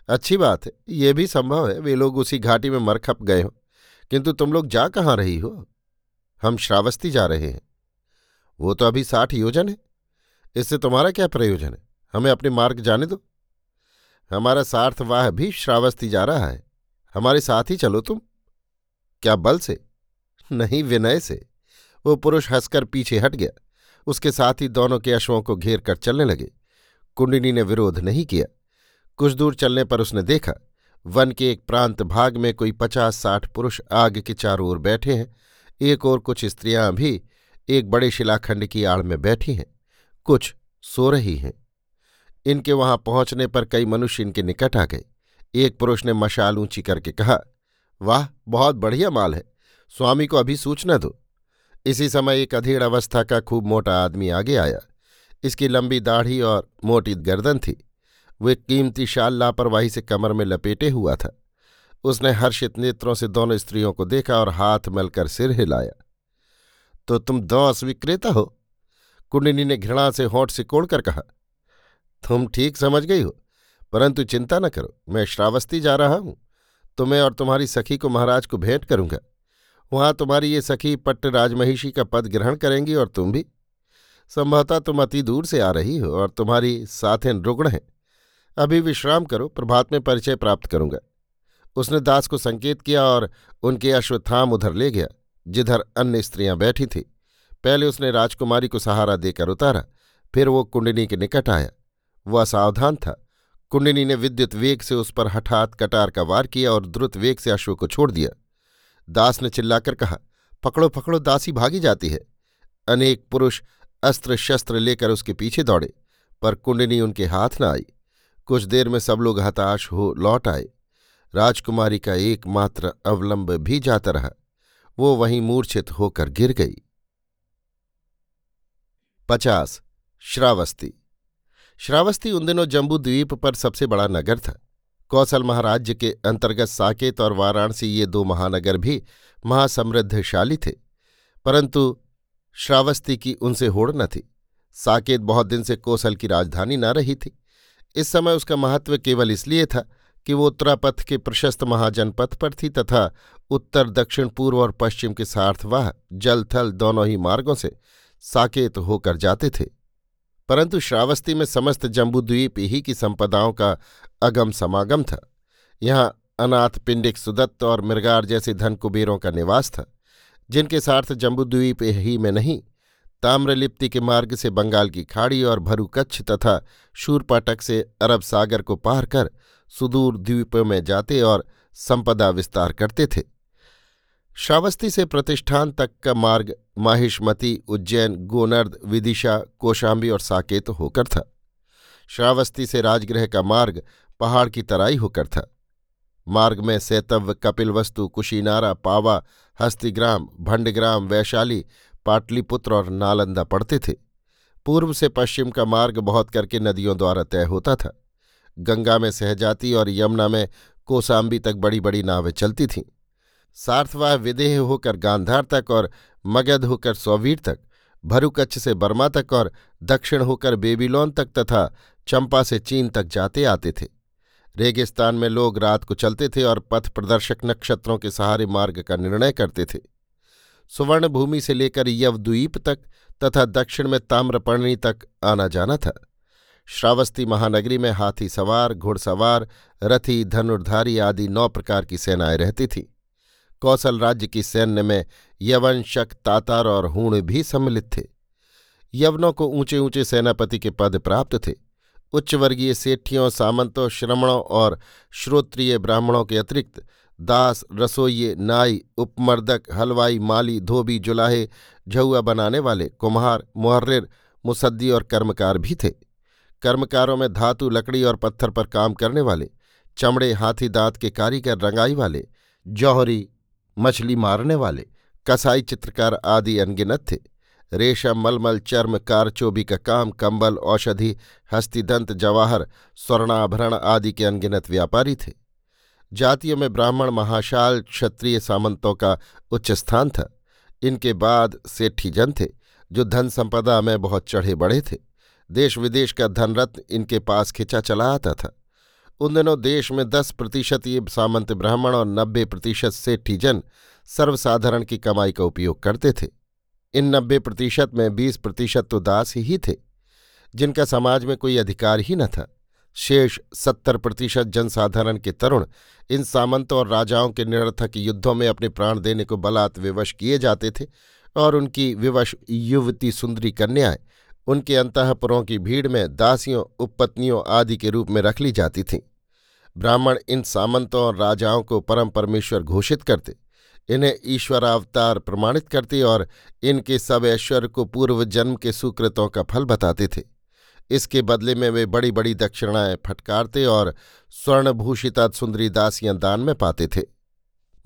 अच्छी बात है, ये भी संभव है, वे लोग उसी घाटी में मरखप गए हो। किंतु तुम लोग जा कहाँ रही हो? हम श्रावस्ती जा रहे हैं। वो तो अभी साठ योजन है। इससे तुम्हारा क्या प्रयोजन है? हमें अपने मार्ग जाने दो। हमारा सार्थवाह भी श्रावस्ती जा रहा है। हमारे साथ ही चलो तुम। क्या बल से? नहीं, विनय से। वो पुरुष हंसकर पीछे हट गया। उसके साथ ही दोनों के अश्वों को घेर कर चलने लगे। कुंडिनी ने विरोध नहीं किया। कुछ दूर चलने पर उसने देखा। वन के एक प्रांत भाग में कोई पचास साठ पुरुष आग के चारों ओर बैठे हैं। एक और कुछ स्त्रियाँ भी एक बड़े शिलाखंड की आड़ में बैठी हैं। कुछ सो रही हैं। इनके वहाँ पहुँचने पर कई मनुष्य इनके निकट आ गए। एक पुरुष ने मशाल ऊँची करके कहा, वाह, बहुत बढ़िया माल है। स्वामी को अभी सूचना दो। इसी समय एक अधेड़ अवस्था का खूब मोटा आदमी आगे आया। इसकी लंबी दाढ़ी और मोटी गर्दन थी। वो कीमती शाल लापरवाही से कमर में लपेटे हुआ था। उसने हर्षित नेत्रों से दोनों स्त्रियों को देखा और हाथ मलकर सिर हिलाया। तो तुम दौस विक्रेता हो? कुंडिनी ने घृणा से होठ सिकोड़कर कहा। तुम ठीक समझ गई हो, परंतु चिंता न करो, मैं श्रावस्ती जा रहा हूँ। तुम्हें और तुम्हारी सखी को महाराज को भेंट करूँगा। वहाँ तुम्हारी ये सखी पट्ट राजमहिषी का पद ग्रहण करेंगी और तुम भी। संभवतः तुम अति दूर से आ रही हो और तुम्हारी साथें रुग्ण हैं। अभी विश्राम करो, प्रभात में परिचय प्राप्त करूँगा। उसने दास को संकेत किया और उनके अश्वत्थाम उधर ले गया, जिधर अन्य स्त्रियाँ बैठी थी। पहले उसने राजकुमारी को सहारा देकर उतारा, फिर वो कुंडनी के निकट आया। वह असावधान था। कुंडनी ने विद्युत वेग से उस पर हठात कटार का वार किया और द्रुत वेग से अश्व को छोड़ दिया। दास ने चिल्लाकर कहा, पकड़ो पकड़ो, दासी भागी जाती है। अनेक पुरुष अस्त्र शस्त्र लेकर उसके पीछे दौड़े, पर कुंडनी उनके हाथ न आई। कुछ देर में सब लोग हताश हो लौट आए। राजकुमारी का एकमात्र अवलंब भी जाता रहा। वो वहीं मूर्छित होकर गिर गई। पचास, श्रावस्ती। श्रावस्ती उन दिनों जम्बू द्वीप पर सबसे बड़ा नगर था। कौशल महाराज्य के अंतर्गत साकेत और वाराणसी ये दो महानगर भी महासमृद्धशाली थे। परंतु श्रावस्ती की उनसे होड़ न थी। साकेत बहुत दिन से कौशल की राजधानी न रही थी। इस समय उसका महत्व केवल इसलिए था कि वो उत्तरापथ के प्रशस्त महाजनपथ पर थी तथा उत्तर, दक्षिण, पूर्व और पश्चिम के सार्थवाह जल थल दोनों ही मार्गों से साकेत होकर जाते थे। परंतु श्रावस्ती में समस्त जम्बूद्वीप ही की संपदाओं का अगम समागम था। यहाँ अनाथ पिंडिक सुदत्त और मृगार जैसे धन कुबेरों का निवास था, जिनके सार्थ जम्बूद्वीप ही में नहीं ताम्रलिप्ति के मार्ग से बंगाल की खाड़ी और भरूकच्छ तथा शूरपाटक से अरब सागर को पार कर सुदूर द्वीपों में जाते और संपदा विस्तार करते थे। श्रावस्ती से प्रतिष्ठान तक का मार्ग माहिष्मती, उज्जैन, गोनर्द, विदिशा, कोशाम्बी और साकेत होकर था। श्रावस्ती से राजगृह का मार्ग पहाड़ की तराई होकर था। मार्ग में सेतव्य, कपिलवस्तु, कुशीनारा, पावा, हस्तिग्राम, भंडग्राम, वैशाली पाटलिपुत्र और नालंदा पड़ते थे। पूर्व से पश्चिम का मार्ग बहुत करके नदियों द्वारा तय होता था। गंगा में सहजाती और यमुना में कोसाम्बी तक बड़ी बड़ी नावें चलती थीं। सार्थवाह विदेह होकर गांधार तक और मगध होकर सौवीर तक, भरुकच्छ से बर्मा तक और दक्षिण होकर बेबीलोन तक तथा चंपा से चीन तक जाते आते थे। रेगिस्तान में लोग रात को चलते थे और पथ प्रदर्शक नक्षत्रों के सहारे मार्ग का निर्णय करते थे। सुवर्ण भूमि से लेकर यवद्वीप तक तथा दक्षिण में ताम्रपर्णी तक आना जाना था। श्रावस्ती महानगरी में हाथी सवार घुड़सवार रथी, धनुर्धारी आदि नौ प्रकार की सेनाएँ रहती थीं। कौशल राज्य की सैन्य में यवन शक तातार और हूण भी सम्मिलित थे। यवनों को ऊँचे ऊँचे सेनापति के पद प्राप्त थे। उच्चवर्गीय सेठियों, सामंतों, श्रमणों और श्रोत्रिय ब्राह्मणों के अतिरिक्त दास, रसोइये, नाई, उपमर्दक, हलवाई, माली, धोबी, जुलाहे झुआ बनाने वाले, कुम्हार मुहर्र मुसद्दी और कर्मकार भी थे। कर्मकारों में धातु, लकड़ी और पत्थर पर काम करने वाले, चमड़े, हाथी दांत के कारीगर, रंगाई वाले, जौहरी, मछली मारने वाले, कसाई चित्रकार आदि अनगिनत थे। रेशम, मलमल, चर्म कारचोबी का काम, कंबल, औषधि, हस्तिदंत, जवाहर, स्वर्णाभरण आदि के अनगिनत व्यापारी थे। जातियों में ब्राह्मण महाशाल क्षत्रिय सामंतों का उच्च स्थान था। इनके बाद सेठी जन थे, जो धन संपदा में बहुत चढ़े बढ़े थे। देश विदेश का धनरत्न इनके पास खिंचा चला आता था। उन दिनों देश में दस प्रतिशत ये सामंत ब्राह्मण और नब्बे प्रतिशत सेठी जन सर्वसाधारण की कमाई का उपयोग करते थे। इन नब्बे प्रतिशत में बीस प्रतिशत तो दास ही थे, जिनका समाज में कोई अधिकार ही न था। शेष सत्तर प्रतिशत जनसाधारण के तरुण इन सामंतों और राजाओं के निरर्थक युद्धों में अपने प्राण देने को बलात् विवश किए जाते थे और उनकी विवश युवती सुंदरी कन्याएँ उनके अंतपुरों की भीड़ में दासियों, उपपत्नियों आदि के रूप में रख ली जाती थीं। ब्राह्मण इन सामंतों और राजाओं को परम परमेश्वर घोषित करते, इन्हें ईश्वरावतार प्रमाणित करते और इनके सब ऐश्वर्य को पूर्व जन्म के सुकृतों का फल बताते थे। इसके बदले में वे बड़ी बड़ी दक्षिणाएँ फटकारते और स्वर्णभूषिता सुंदरी दासियाँ दान में पाते थे।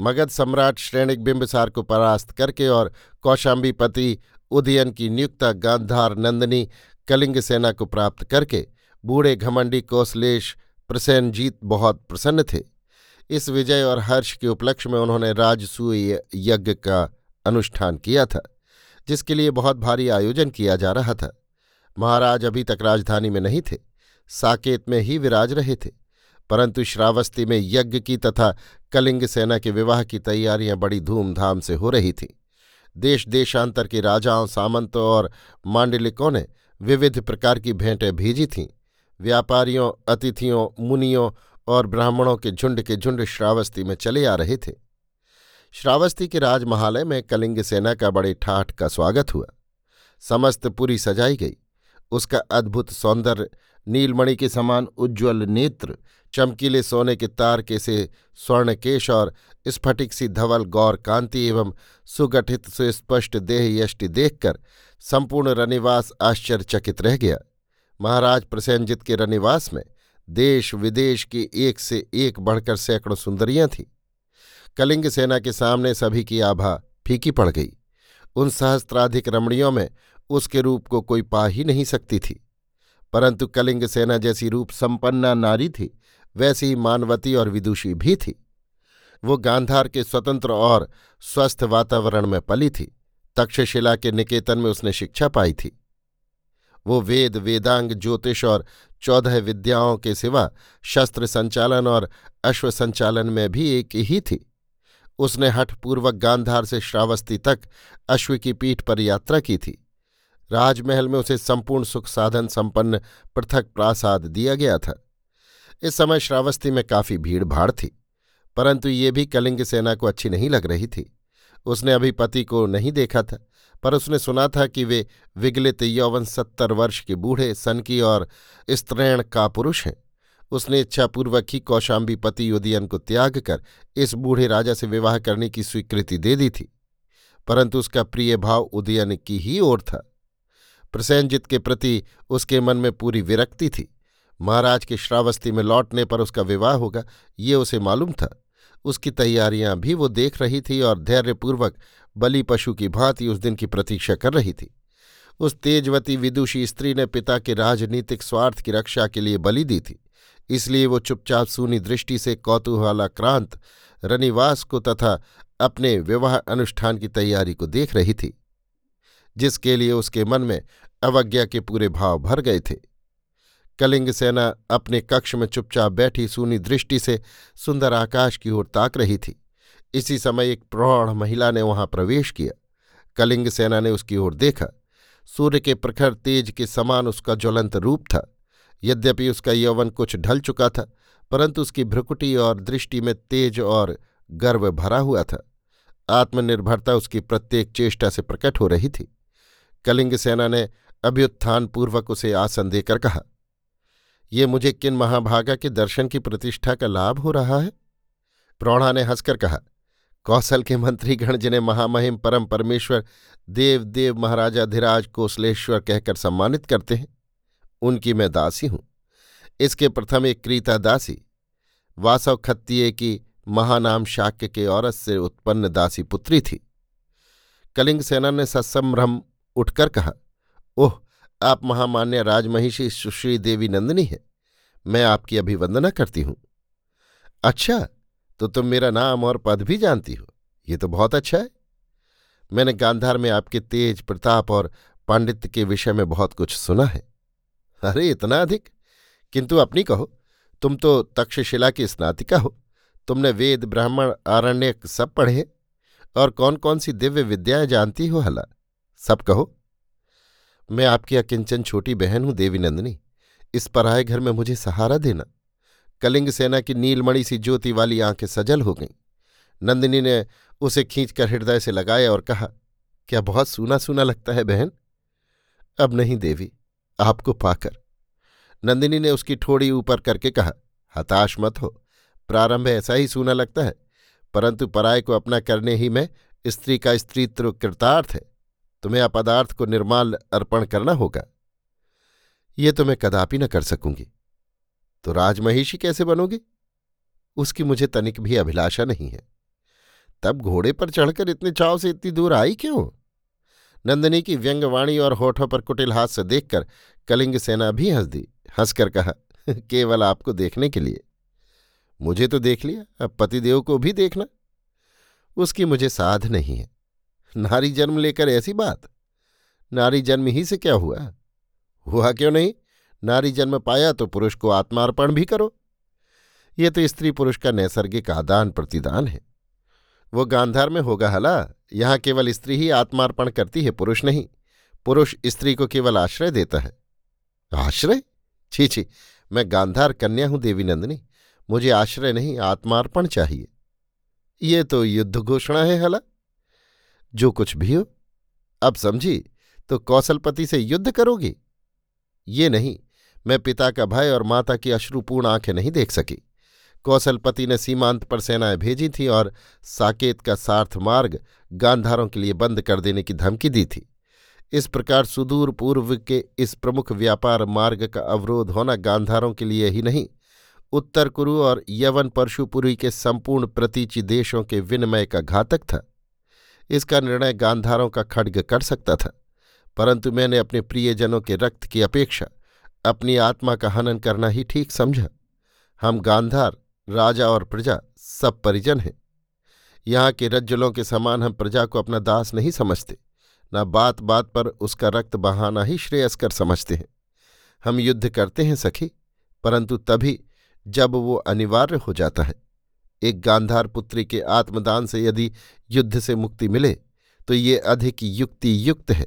मगध सम्राट श्रेणिक बिंबसार को परास्त करके और कौशाम्बीपति उदयन की नियुक्ता गांधार नंदनी कलिंग सेना को प्राप्त करके बूढ़े घमंडी कौशलेश प्रसेनजीत बहुत प्रसन्न थे। इस विजय और हर्ष के उपलक्ष्य में उन्होंने राजसूय यज्ञ का अनुष्ठान किया था, जिसके लिए बहुत भारी आयोजन किया जा रहा था। महाराज अभी तक राजधानी में नहीं थे। साकेत में ही विराज रहे थे। परंतु श्रावस्ती में यज्ञ की तथा कलिंग सेना के विवाह की तैयारियाँ बड़ी धूमधाम से हो रही थीं। देश देशांतर के राजाओं, सामंतों और मांडलिकों ने विविध प्रकार की भेंटें भेजी थीं। व्यापारियों, अतिथियों, मुनियों और ब्राह्मणों के झुंड के झुंड श्रावस्ती में चले आ रहे थे। श्रावस्ती के राजमहालय में कलिंग सेना का बड़े ठाठ का स्वागत हुआ। समस्त पुरी सजाई गई। उसका अद्भुत सौंदर्य, नीलमणि के समान उज्ज्वल नेत्र, चमकीले सोने के तार के से स्वर्णकेश और स्फटिक सी धवल गौर कांति एवं सुगठित सुस्पष्ट देह यष्टि देखकर संपूर्ण रनिवास आश्चर्यचकित रह गया। महाराज प्रसेनजित के रनिवास में देश विदेश की एक से एक बढ़कर सैकड़ों सुंदरियाँ थीं। कलिंग सेना के सामने सभी की आभा फीकी पड़ गई। उन सहस्त्राधिक रमणियों में उसके रूप को कोई पा ही नहीं सकती थी। परंतु कलिंग सेना जैसी रूप संपन्ना नारी थी, वैसी मानवती और विदुषी भी थी। वो गांधार के स्वतंत्र और स्वस्थ वातावरण में पली थी। तक्षशिला के निकेतन में उसने शिक्षा पाई थी। वो वेद, वेदांग, ज्योतिष और चौदह विद्याओं के सिवा शस्त्र संचालन और अश्व संचालन में भी एक ही थी। उसने हठपूर्वक गांधार से श्रावस्ती तक अश्व की पीठ पर यात्रा की थी। राजमहल में उसे संपूर्ण सुख साधन संपन्न पृथक प्रासाद दिया गया था। इस समय श्रावस्ती में काफ़ी भीड़ भाड़ थी, परंतु ये भी कलिंग सेना को अच्छी नहीं लग रही थी। उसने अभी पति को नहीं देखा था, पर उसने सुना था कि वे विगलित यौवन सत्तर वर्ष के बूढ़े, सनकी और स्त्रैण का पुरुष हैं। उसने इच्छापूर्वक ही कौशाम्बी पति उदयन को त्याग कर इस बूढ़े राजा से विवाह करने की स्वीकृति दे दी थी, परंतु उसका प्रिय भाव उदयन की ही ओर था। प्रसेनजित के प्रति उसके मन में पूरी विरक्ति थी। महाराज के श्रावस्ती में लौटने पर उसका विवाह होगा, ये उसे मालूम था। उसकी तैयारियाँ भी वो देख रही थी और धैर्यपूर्वक बलि पशु की भांति उस दिन की प्रतीक्षा कर रही थी। उस तेजवती विदुषी स्त्री ने पिता के राजनीतिक स्वार्थ की रक्षा के लिए बलि दी थी। इसलिए वो चुपचाप सूनी दृष्टि से कौतूहलाक्रांत, रनिवास को तथा अपने विवाह अनुष्ठान की तैयारी को देख रही थी। जिसके लिए उसके मन में अवज्ञा के पूरे भाव भर गए थे। कलिंग सेना अपने कक्ष में चुपचाप बैठी सूनी दृष्टि से सुंदर आकाश की ओर ताक रही थी। इसी समय एक प्रौढ़ महिला ने वहाँ प्रवेश किया। कलिंग सेना ने उसकी ओर देखा। सूर्य के प्रखर तेज के समान उसका ज्वलंत रूप था। यद्यपि उसका यौवन कुछ ढल चुका था, परंतु उसकी भ्रुकुटी और दृष्टि में तेज और गर्व भरा हुआ था। आत्मनिर्भरता उसकी प्रत्येक चेष्टा से प्रकट हो रही थी। कलिंग सेना ने अभ्युत्थान पूर्वक उसे आसन देकर कहा, ये मुझे किन महाभागा के दर्शन की प्रतिष्ठा का लाभ हो रहा है? प्रौढ़ा ने हंसकर कहा, कौशल के मंत्रीगण जिन्हें महामहिम परम परमेश्वर देव देव महाराजा धीराज कोसलेश्वर कहकर सम्मानित करते हैं, उनकी मैं दासी हूँ। इसके प्रथम एक क्रीता दासी, वासव खत्तीय की महानाम शाक्य के औरत से उत्पन्न दासी पुत्री थी। कलिंग सेना ने सत्सम्भ्रम उठकर कहा, ओह, आप महामान्य राजमहिषी सुश्री देवी नंदिनी है। मैं आपकी अभिवंदना करती हूँ। अच्छा तो तुम मेरा नाम और पद भी जानती हो। ये तो बहुत अच्छा है। मैंने गांधार में आपके तेज प्रताप और पांडित्य के विषय में बहुत कुछ सुना है। अरे, इतना अधिक? किंतु अपनी कहो, तुम तो तक्षशिला की स्नातिका हो। तुमने वेद, ब्राह्मण आरण्य सब पढ़े और कौन कौन सी दिव्य विद्याएँ जानती हो, हला? सब कहो। मैं आपकी अकिंचन छोटी बहन हूँ, देवी नंदिनी। इस पराए घर में मुझे सहारा देना। कलिंग सेना की नीलमणि सी ज्योति वाली आँखें सजल हो गईं। नंदिनी ने उसे खींचकर हृदय से लगाया और कहा, क्या बहुत सूना सूना लगता है बहन? अब नहीं, देवी, आपको पाकर। नंदिनी ने उसकी ठोड़ी ऊपर करके कहा, हताश मत हो, प्रारंभ ऐसा ही सूना लगता है, परंतु पराय को अपना करने ही में स्त्री का स्त्रीत्व कृतार्थ है। तुम्हें अपदार्थ को निर्माल अर्पण करना होगा। ये तो मैं कदापि न कर सकूँगी। तो राजमहिषी कैसे बनोगी? उसकी मुझे तनिक भी अभिलाषा नहीं है। तब घोड़े पर चढ़कर इतने चाव से इतनी दूर आई क्यों? नंदनी की व्यंगवाणी और होठों पर कुटिल हाथ से देखकर कलिंग सेना भी हंस दी हंसकर कहा, केवल आपको देखने के लिए। मुझे तो देख लिया, अब पतिदेव को भी देखना। उसकी मुझे साध नहीं है। नारी जन्म लेकर ऐसी बात? नारी जन्म ही से क्या हुआ? हुआ क्यों नहीं? नारी जन्म पाया तो पुरुष को आत्मार्पण भी करो। ये तो स्त्री पुरुष का नैसर्गिक आदान प्रतिदान है। वो गांधार में होगा हला। यहाँ केवल स्त्री ही आत्मार्पण करती है, पुरुष नहीं। पुरुष स्त्री को केवल आश्रय देता है। आश्रय? छी छी, मैं गांधार कन्या हूँ, देवी नंदिनी। मुझे आश्रय नहीं, आत्मार्पण चाहिए। ये तो युद्ध घोषणा है, हला। जो कुछ भी हो। अब समझी तो कौशलपति से युद्ध करोगी? ये नहीं, मैं पिता का भय और माता की अश्रुपूर्ण आँखें नहीं देख सकी। कौशलपति ने सीमांत पर सेनाएँ भेजी थी और साकेत का सार्थ मार्ग गांधारों के लिए बंद कर देने की धमकी दी थी। इस प्रकार सुदूर पूर्व के इस प्रमुख व्यापार मार्ग का अवरोध होना गांधारों के लिए ही नहीं, उत्तर कुरु और यवन परशुपुरी के संपूर्ण प्रतीचि देशों के विनिमय का घातक था। इसका निर्णय गांधारों का खड्ग कर सकता था। परंतु मैंने अपने प्रियजनों के रक्त की अपेक्षा अपनी आत्मा का हनन करना ही ठीक समझा। हम गांधार, राजा और प्रजा सब परिजन हैं। यहाँ के रज्जलों के समान हम प्रजा को अपना दास नहीं समझते, न बात बात पर उसका रक्त बहाना ही श्रेयस्कर समझते हैं। हम युद्ध करते हैं, सखी, परंतु तभी जब वो अनिवार्य हो जाता है। एक गांधार पुत्री के आत्मदान से यदि युद्ध से मुक्ति मिले तो ये अधिक युक्ति युक्त है।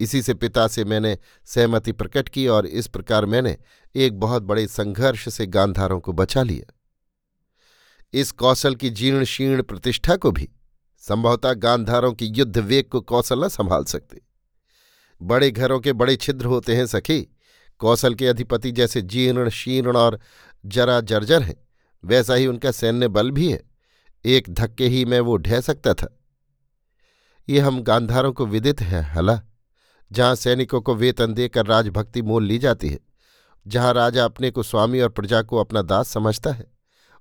इसी से पिता से मैंने सहमति प्रकट की और इस प्रकार मैंने एक बहुत बड़े संघर्ष से गांधारों को बचा लिया। इस कौशल की जीर्ण शीर्ण प्रतिष्ठा को भी संभवतः गांधारों की युद्ध वेग को कौशल न संभाल सकते। बड़े घरों के बड़े छिद्र होते हैं सखी। कौशल के अधिपति जैसे जीर्ण शीर्ण और जरा जर्जर हैं। वैसा ही उनका सैन्य बल भी है। एक धक्के ही में वो ढह सकता था। ये हम गांधारों को विदित है, हला। जहाँ सैनिकों को वेतन देकर राजभक्ति मोल ली जाती है, जहाँ राजा अपने को स्वामी और प्रजा को अपना दास समझता है,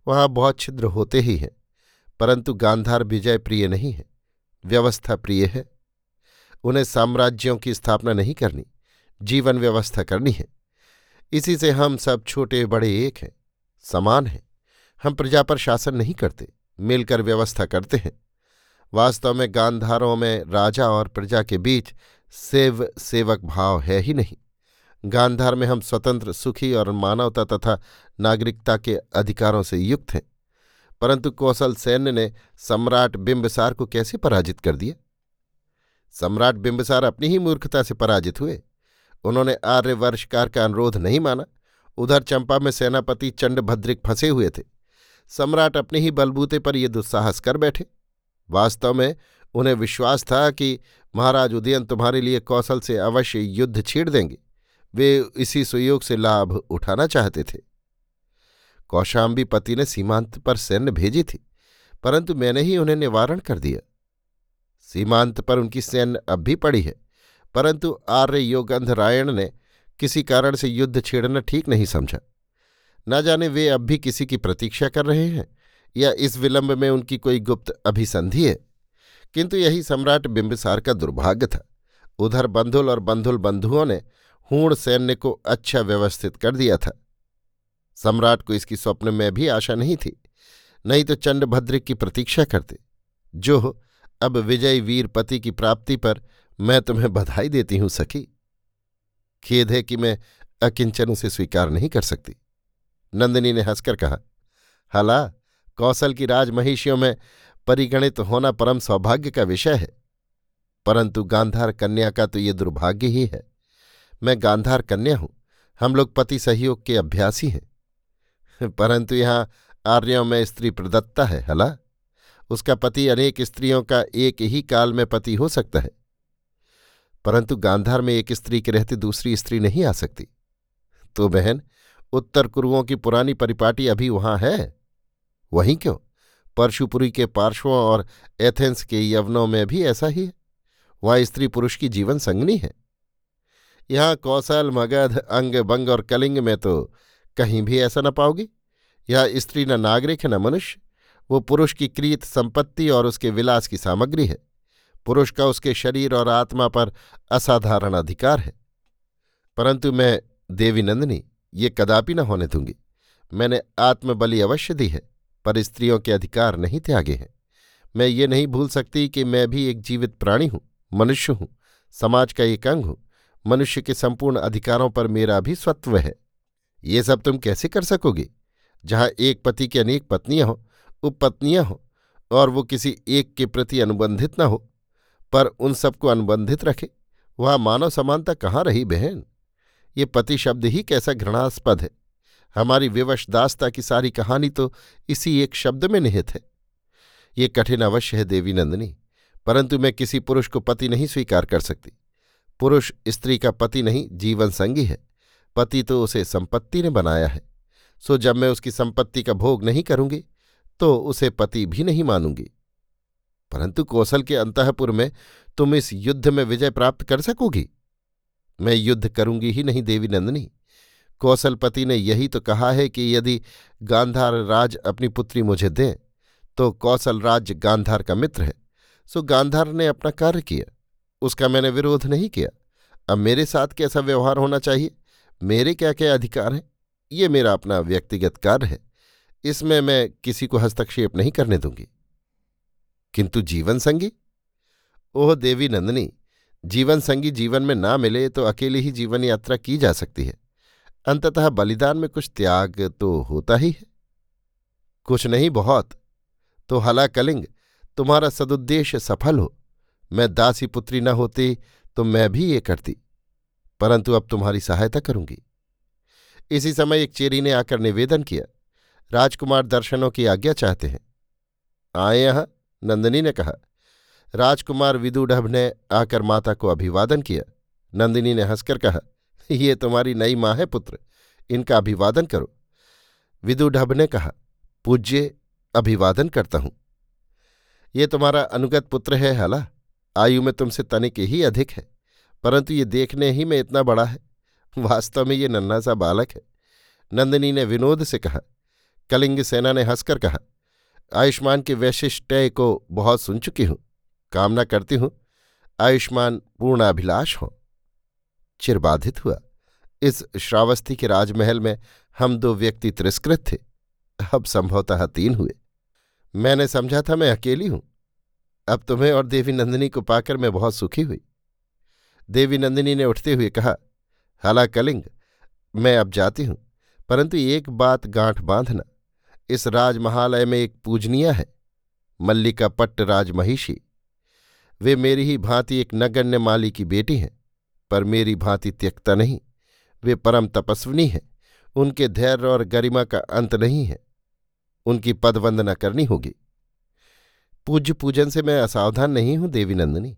वहाँ बहुत छिद्र होते ही हैं, परंतु गांधार विजय प्रिय नहीं है, व्यवस्था प्रिय है। उन्हें साम्राज्यों की स्थापना नहीं करनी, जीवन व्यवस्था करनी है। इसी से हम सब छोटे बड़े एक हैं, समान हैं। हम प्रजा पर शासन नहीं करते, मिलकर व्यवस्था करते हैं। वास्तव में गांधारों में राजा और प्रजा के बीच सेव सेवक भाव है ही नहीं। गांधार में हम स्वतंत्र, सुखी और मानवता तथा नागरिकता के अधिकारों से युक्त हैं। परंतु कौशल सैन्य ने सम्राट बिंबसार को कैसे पराजित कर दिया? सम्राट बिंबसार अपनी ही मूर्खता से पराजित हुए। उन्होंने आर्य वर्षकार का अनुरोध नहीं माना। उधर चंपा में सेनापति चंडभद्रिक फंसे हुए थे। सम्राट अपने ही बलबूते पर ये दुस्साहस कर बैठे। वास्तव में उन्हें विश्वास था कि महाराज उदयन तुम्हारे लिए कौशल से अवश्य युद्ध छेड़ देंगे। वे इसी सुयोग से लाभ उठाना चाहते थे। कौशाम्बी पति ने सीमांत पर सैन्य भेजी थी, परंतु मैंने ही उन्हें निवारण कर दिया। सीमांत पर उनकी सैन्य अब भी पड़ी है, परंतु आर्य योगंधरायण ने किसी कारण से युद्ध छेड़ना ठीक नहीं समझा। न जाने वे अब भी किसी की प्रतीक्षा कर रहे हैं, या इस विलंब में उनकी कोई गुप्त अभिसंधि है। किंतु यही सम्राट बिंबिसार का दुर्भाग्य था। उधर बंधुल और बंधुल बंधुओं ने हूण सैन्य को अच्छा व्यवस्थित कर दिया था। सम्राट को इसकी स्वप्न में भी आशा नहीं थी, नहीं तो चंडभद्र की प्रतीक्षा करते। जो अब विजय वीर पति की प्राप्ति पर मैं तुम्हें बधाई देती हूँ, सखी। खेद है कि मैं अकिंचन उसे स्वीकार नहीं कर सकती। नंदिनी ने हंसकर कहा, हला, कौशल की राजमहिषियों में परिगणित होना परम सौभाग्य का विषय है। परंतु गांधार कन्या का तो ये दुर्भाग्य ही है। मैं गांधार कन्या हूँ, हम लोग पति सहयोग के अभ्यासी हैं। परंतु यहाँ आर्यों में स्त्री प्रदत्ता है, हला। उसका पति अनेक स्त्रियों का एक ही काल में पति हो सकता है। परंतु गांधार में एक स्त्री के रहते दूसरी स्त्री नहीं आ सकती। तो बहन उत्तर कुरुओं की पुरानी परिपाटी अभी वहाँ है? वहीं क्यों? परशुपुरी के पार्श्वों और एथेंस के यवनों में भी ऐसा ही है। वहाँ स्त्री पुरुष की जीवन संगनी है। यहाँ कौशल, मगध, अंग, बंग और कलिंग में तो कहीं भी ऐसा न पाओगी। यह स्त्री न नागरिक है न मनुष्य। वो पुरुष की क्रीत, संपत्ति और उसके विलास की सामग्री है। पुरुष का उसके शरीर और आत्मा पर असाधारण अधिकार है। परंतु मैं देवी नंदिनी ये कदापि न होने दूँगी। मैंने आत्मबलि अवश्य दी है, पर स्त्रियों के अधिकार नहीं त्यागे हैं। मैं ये नहीं भूल सकती कि मैं भी एक जीवित प्राणी हूँ, मनुष्य हूँ, समाज का एक अंग हूँ। मनुष्य के संपूर्ण अधिकारों पर मेरा भी स्वत्व है। ये सब तुम कैसे कर सकोगे? जहाँ एक पति की अनेक पत्नियाँ हों, उपपत्नियाँ हों, और वो किसी एक के प्रति अनुबंधित न हो, पर उन सबको अनुबंधित रखे। वहाँ मानव समानता कहाँ रही बहन? ये पति शब्द ही कैसा घृणास्पद है। हमारी विवशदासता की सारी कहानी तो इसी एक शब्द में निहित है। ये कठिन अवश्य है देवी नंदिनी, परंतु मैं किसी पुरुष को पति नहीं स्वीकार कर सकती। पुरुष स्त्री का पति नहीं, जीवन संगी है। पति तो उसे संपत्ति ने बनाया है। सो जब मैं उसकी संपत्ति का भोग नहीं करूँगी तो उसे पति भी नहीं मानूँगी। परंतु कौशल के अंतपुर में तुम इस युद्ध में विजय प्राप्त कर सकोगी? मैं युद्ध करूँगी ही नहीं, देवी नंदनी। कौशलपति ने यही तो कहा है कि यदि गांधार राज अपनी पुत्री मुझे दें तो कौशल राज गांधार का मित्र है। सो गांधार ने अपना कार्य किया, उसका मैंने विरोध नहीं किया। अब मेरे साथ कैसा व्यवहार होना चाहिए? मेरे क्या क्या अधिकार हैं? ये मेरा अपना व्यक्तिगत कार्य है। इसमें मैं किसी को हस्तक्षेप नहीं करने दूँगी। किंतु जीवन संगी? ओह देवी नंदनी जीवन संगी जीवन में ना मिले तो अकेली ही जीवन यात्रा की जा सकती है। अंततः बलिदान में कुछ त्याग तो होता ही है। कुछ नहीं बहुत तो हला कलिंग, तुम्हारा सदुद्देश्य सफल हो। मैं दासी पुत्री न होती तो मैं भी ये करती, परंतु अब तुम्हारी सहायता करूँगी। इसी समय एक चेरी ने आकर निवेदन किया, राजकुमार दर्शनों की आज्ञा चाहते हैं। आए यहाँ, नंदनी ने कहा राजकुमार विदुढभ ने आकर माता को अभिवादन किया। नंदिनी ने हंसकर कहा, ये तुम्हारी नई माँ है, पुत्र। इनका अभिवादन करो। विदुढभ ने कहा, पूज्य, अभिवादन करता हूँ। ये तुम्हारा अनुगत पुत्र है, हला। आयु में तुमसे तनिक ही अधिक है, परंतु ये देखने ही में इतना बड़ा है। वास्तव में ये नन्ना सा बालक है। नंदिनी ने विनोद से कहा, कलिंग सेना ने हंसकर कहा, आयुष्मान के वैशिष्टय को बहुत सुन चुकी हूँ। कामना करती हूँ। आयुष्मान पूर्णाभिलाष हो। चिरबाधित हुआ। इस श्रावस्ती के राजमहल में हम दो व्यक्ति तिरस्कृत थे। अब संभवतः तीन हुए। मैंने समझा था मैं अकेली हूँ। अब तुम्हें और देवी नंदिनी को पाकर मैं बहुत सुखी हुई। देवी नंदिनी ने उठते हुए कहा, हाला कलिंग, मैं अब जाती हूँ। परंतु एक बात गांठ बांधना। इस राजमहालय में एक पूजनीय है। मल्लिका पट्ट राजमहिषी। वे मेरी ही भांति एक नगण्य माली की बेटी हैं, पर मेरी भांति त्यक्ता नहीं। वे परम तपस्विनी हैं, उनके धैर्य और गरिमा का अंत नहीं है। उनकी पदवंदना करनी होगी। पूज्य पूजन से मैं असावधान नहीं हूँ, देवी नंदिनी।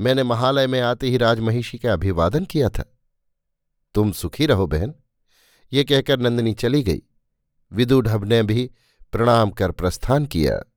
मैंने महालय में आते ही राजमहिषी का अभिवादन किया था। तुम सुखी रहो, बहन। ये कहकर नंदिनी चली गई। विदुढभ ने भी प्रणाम कर प्रस्थान किया।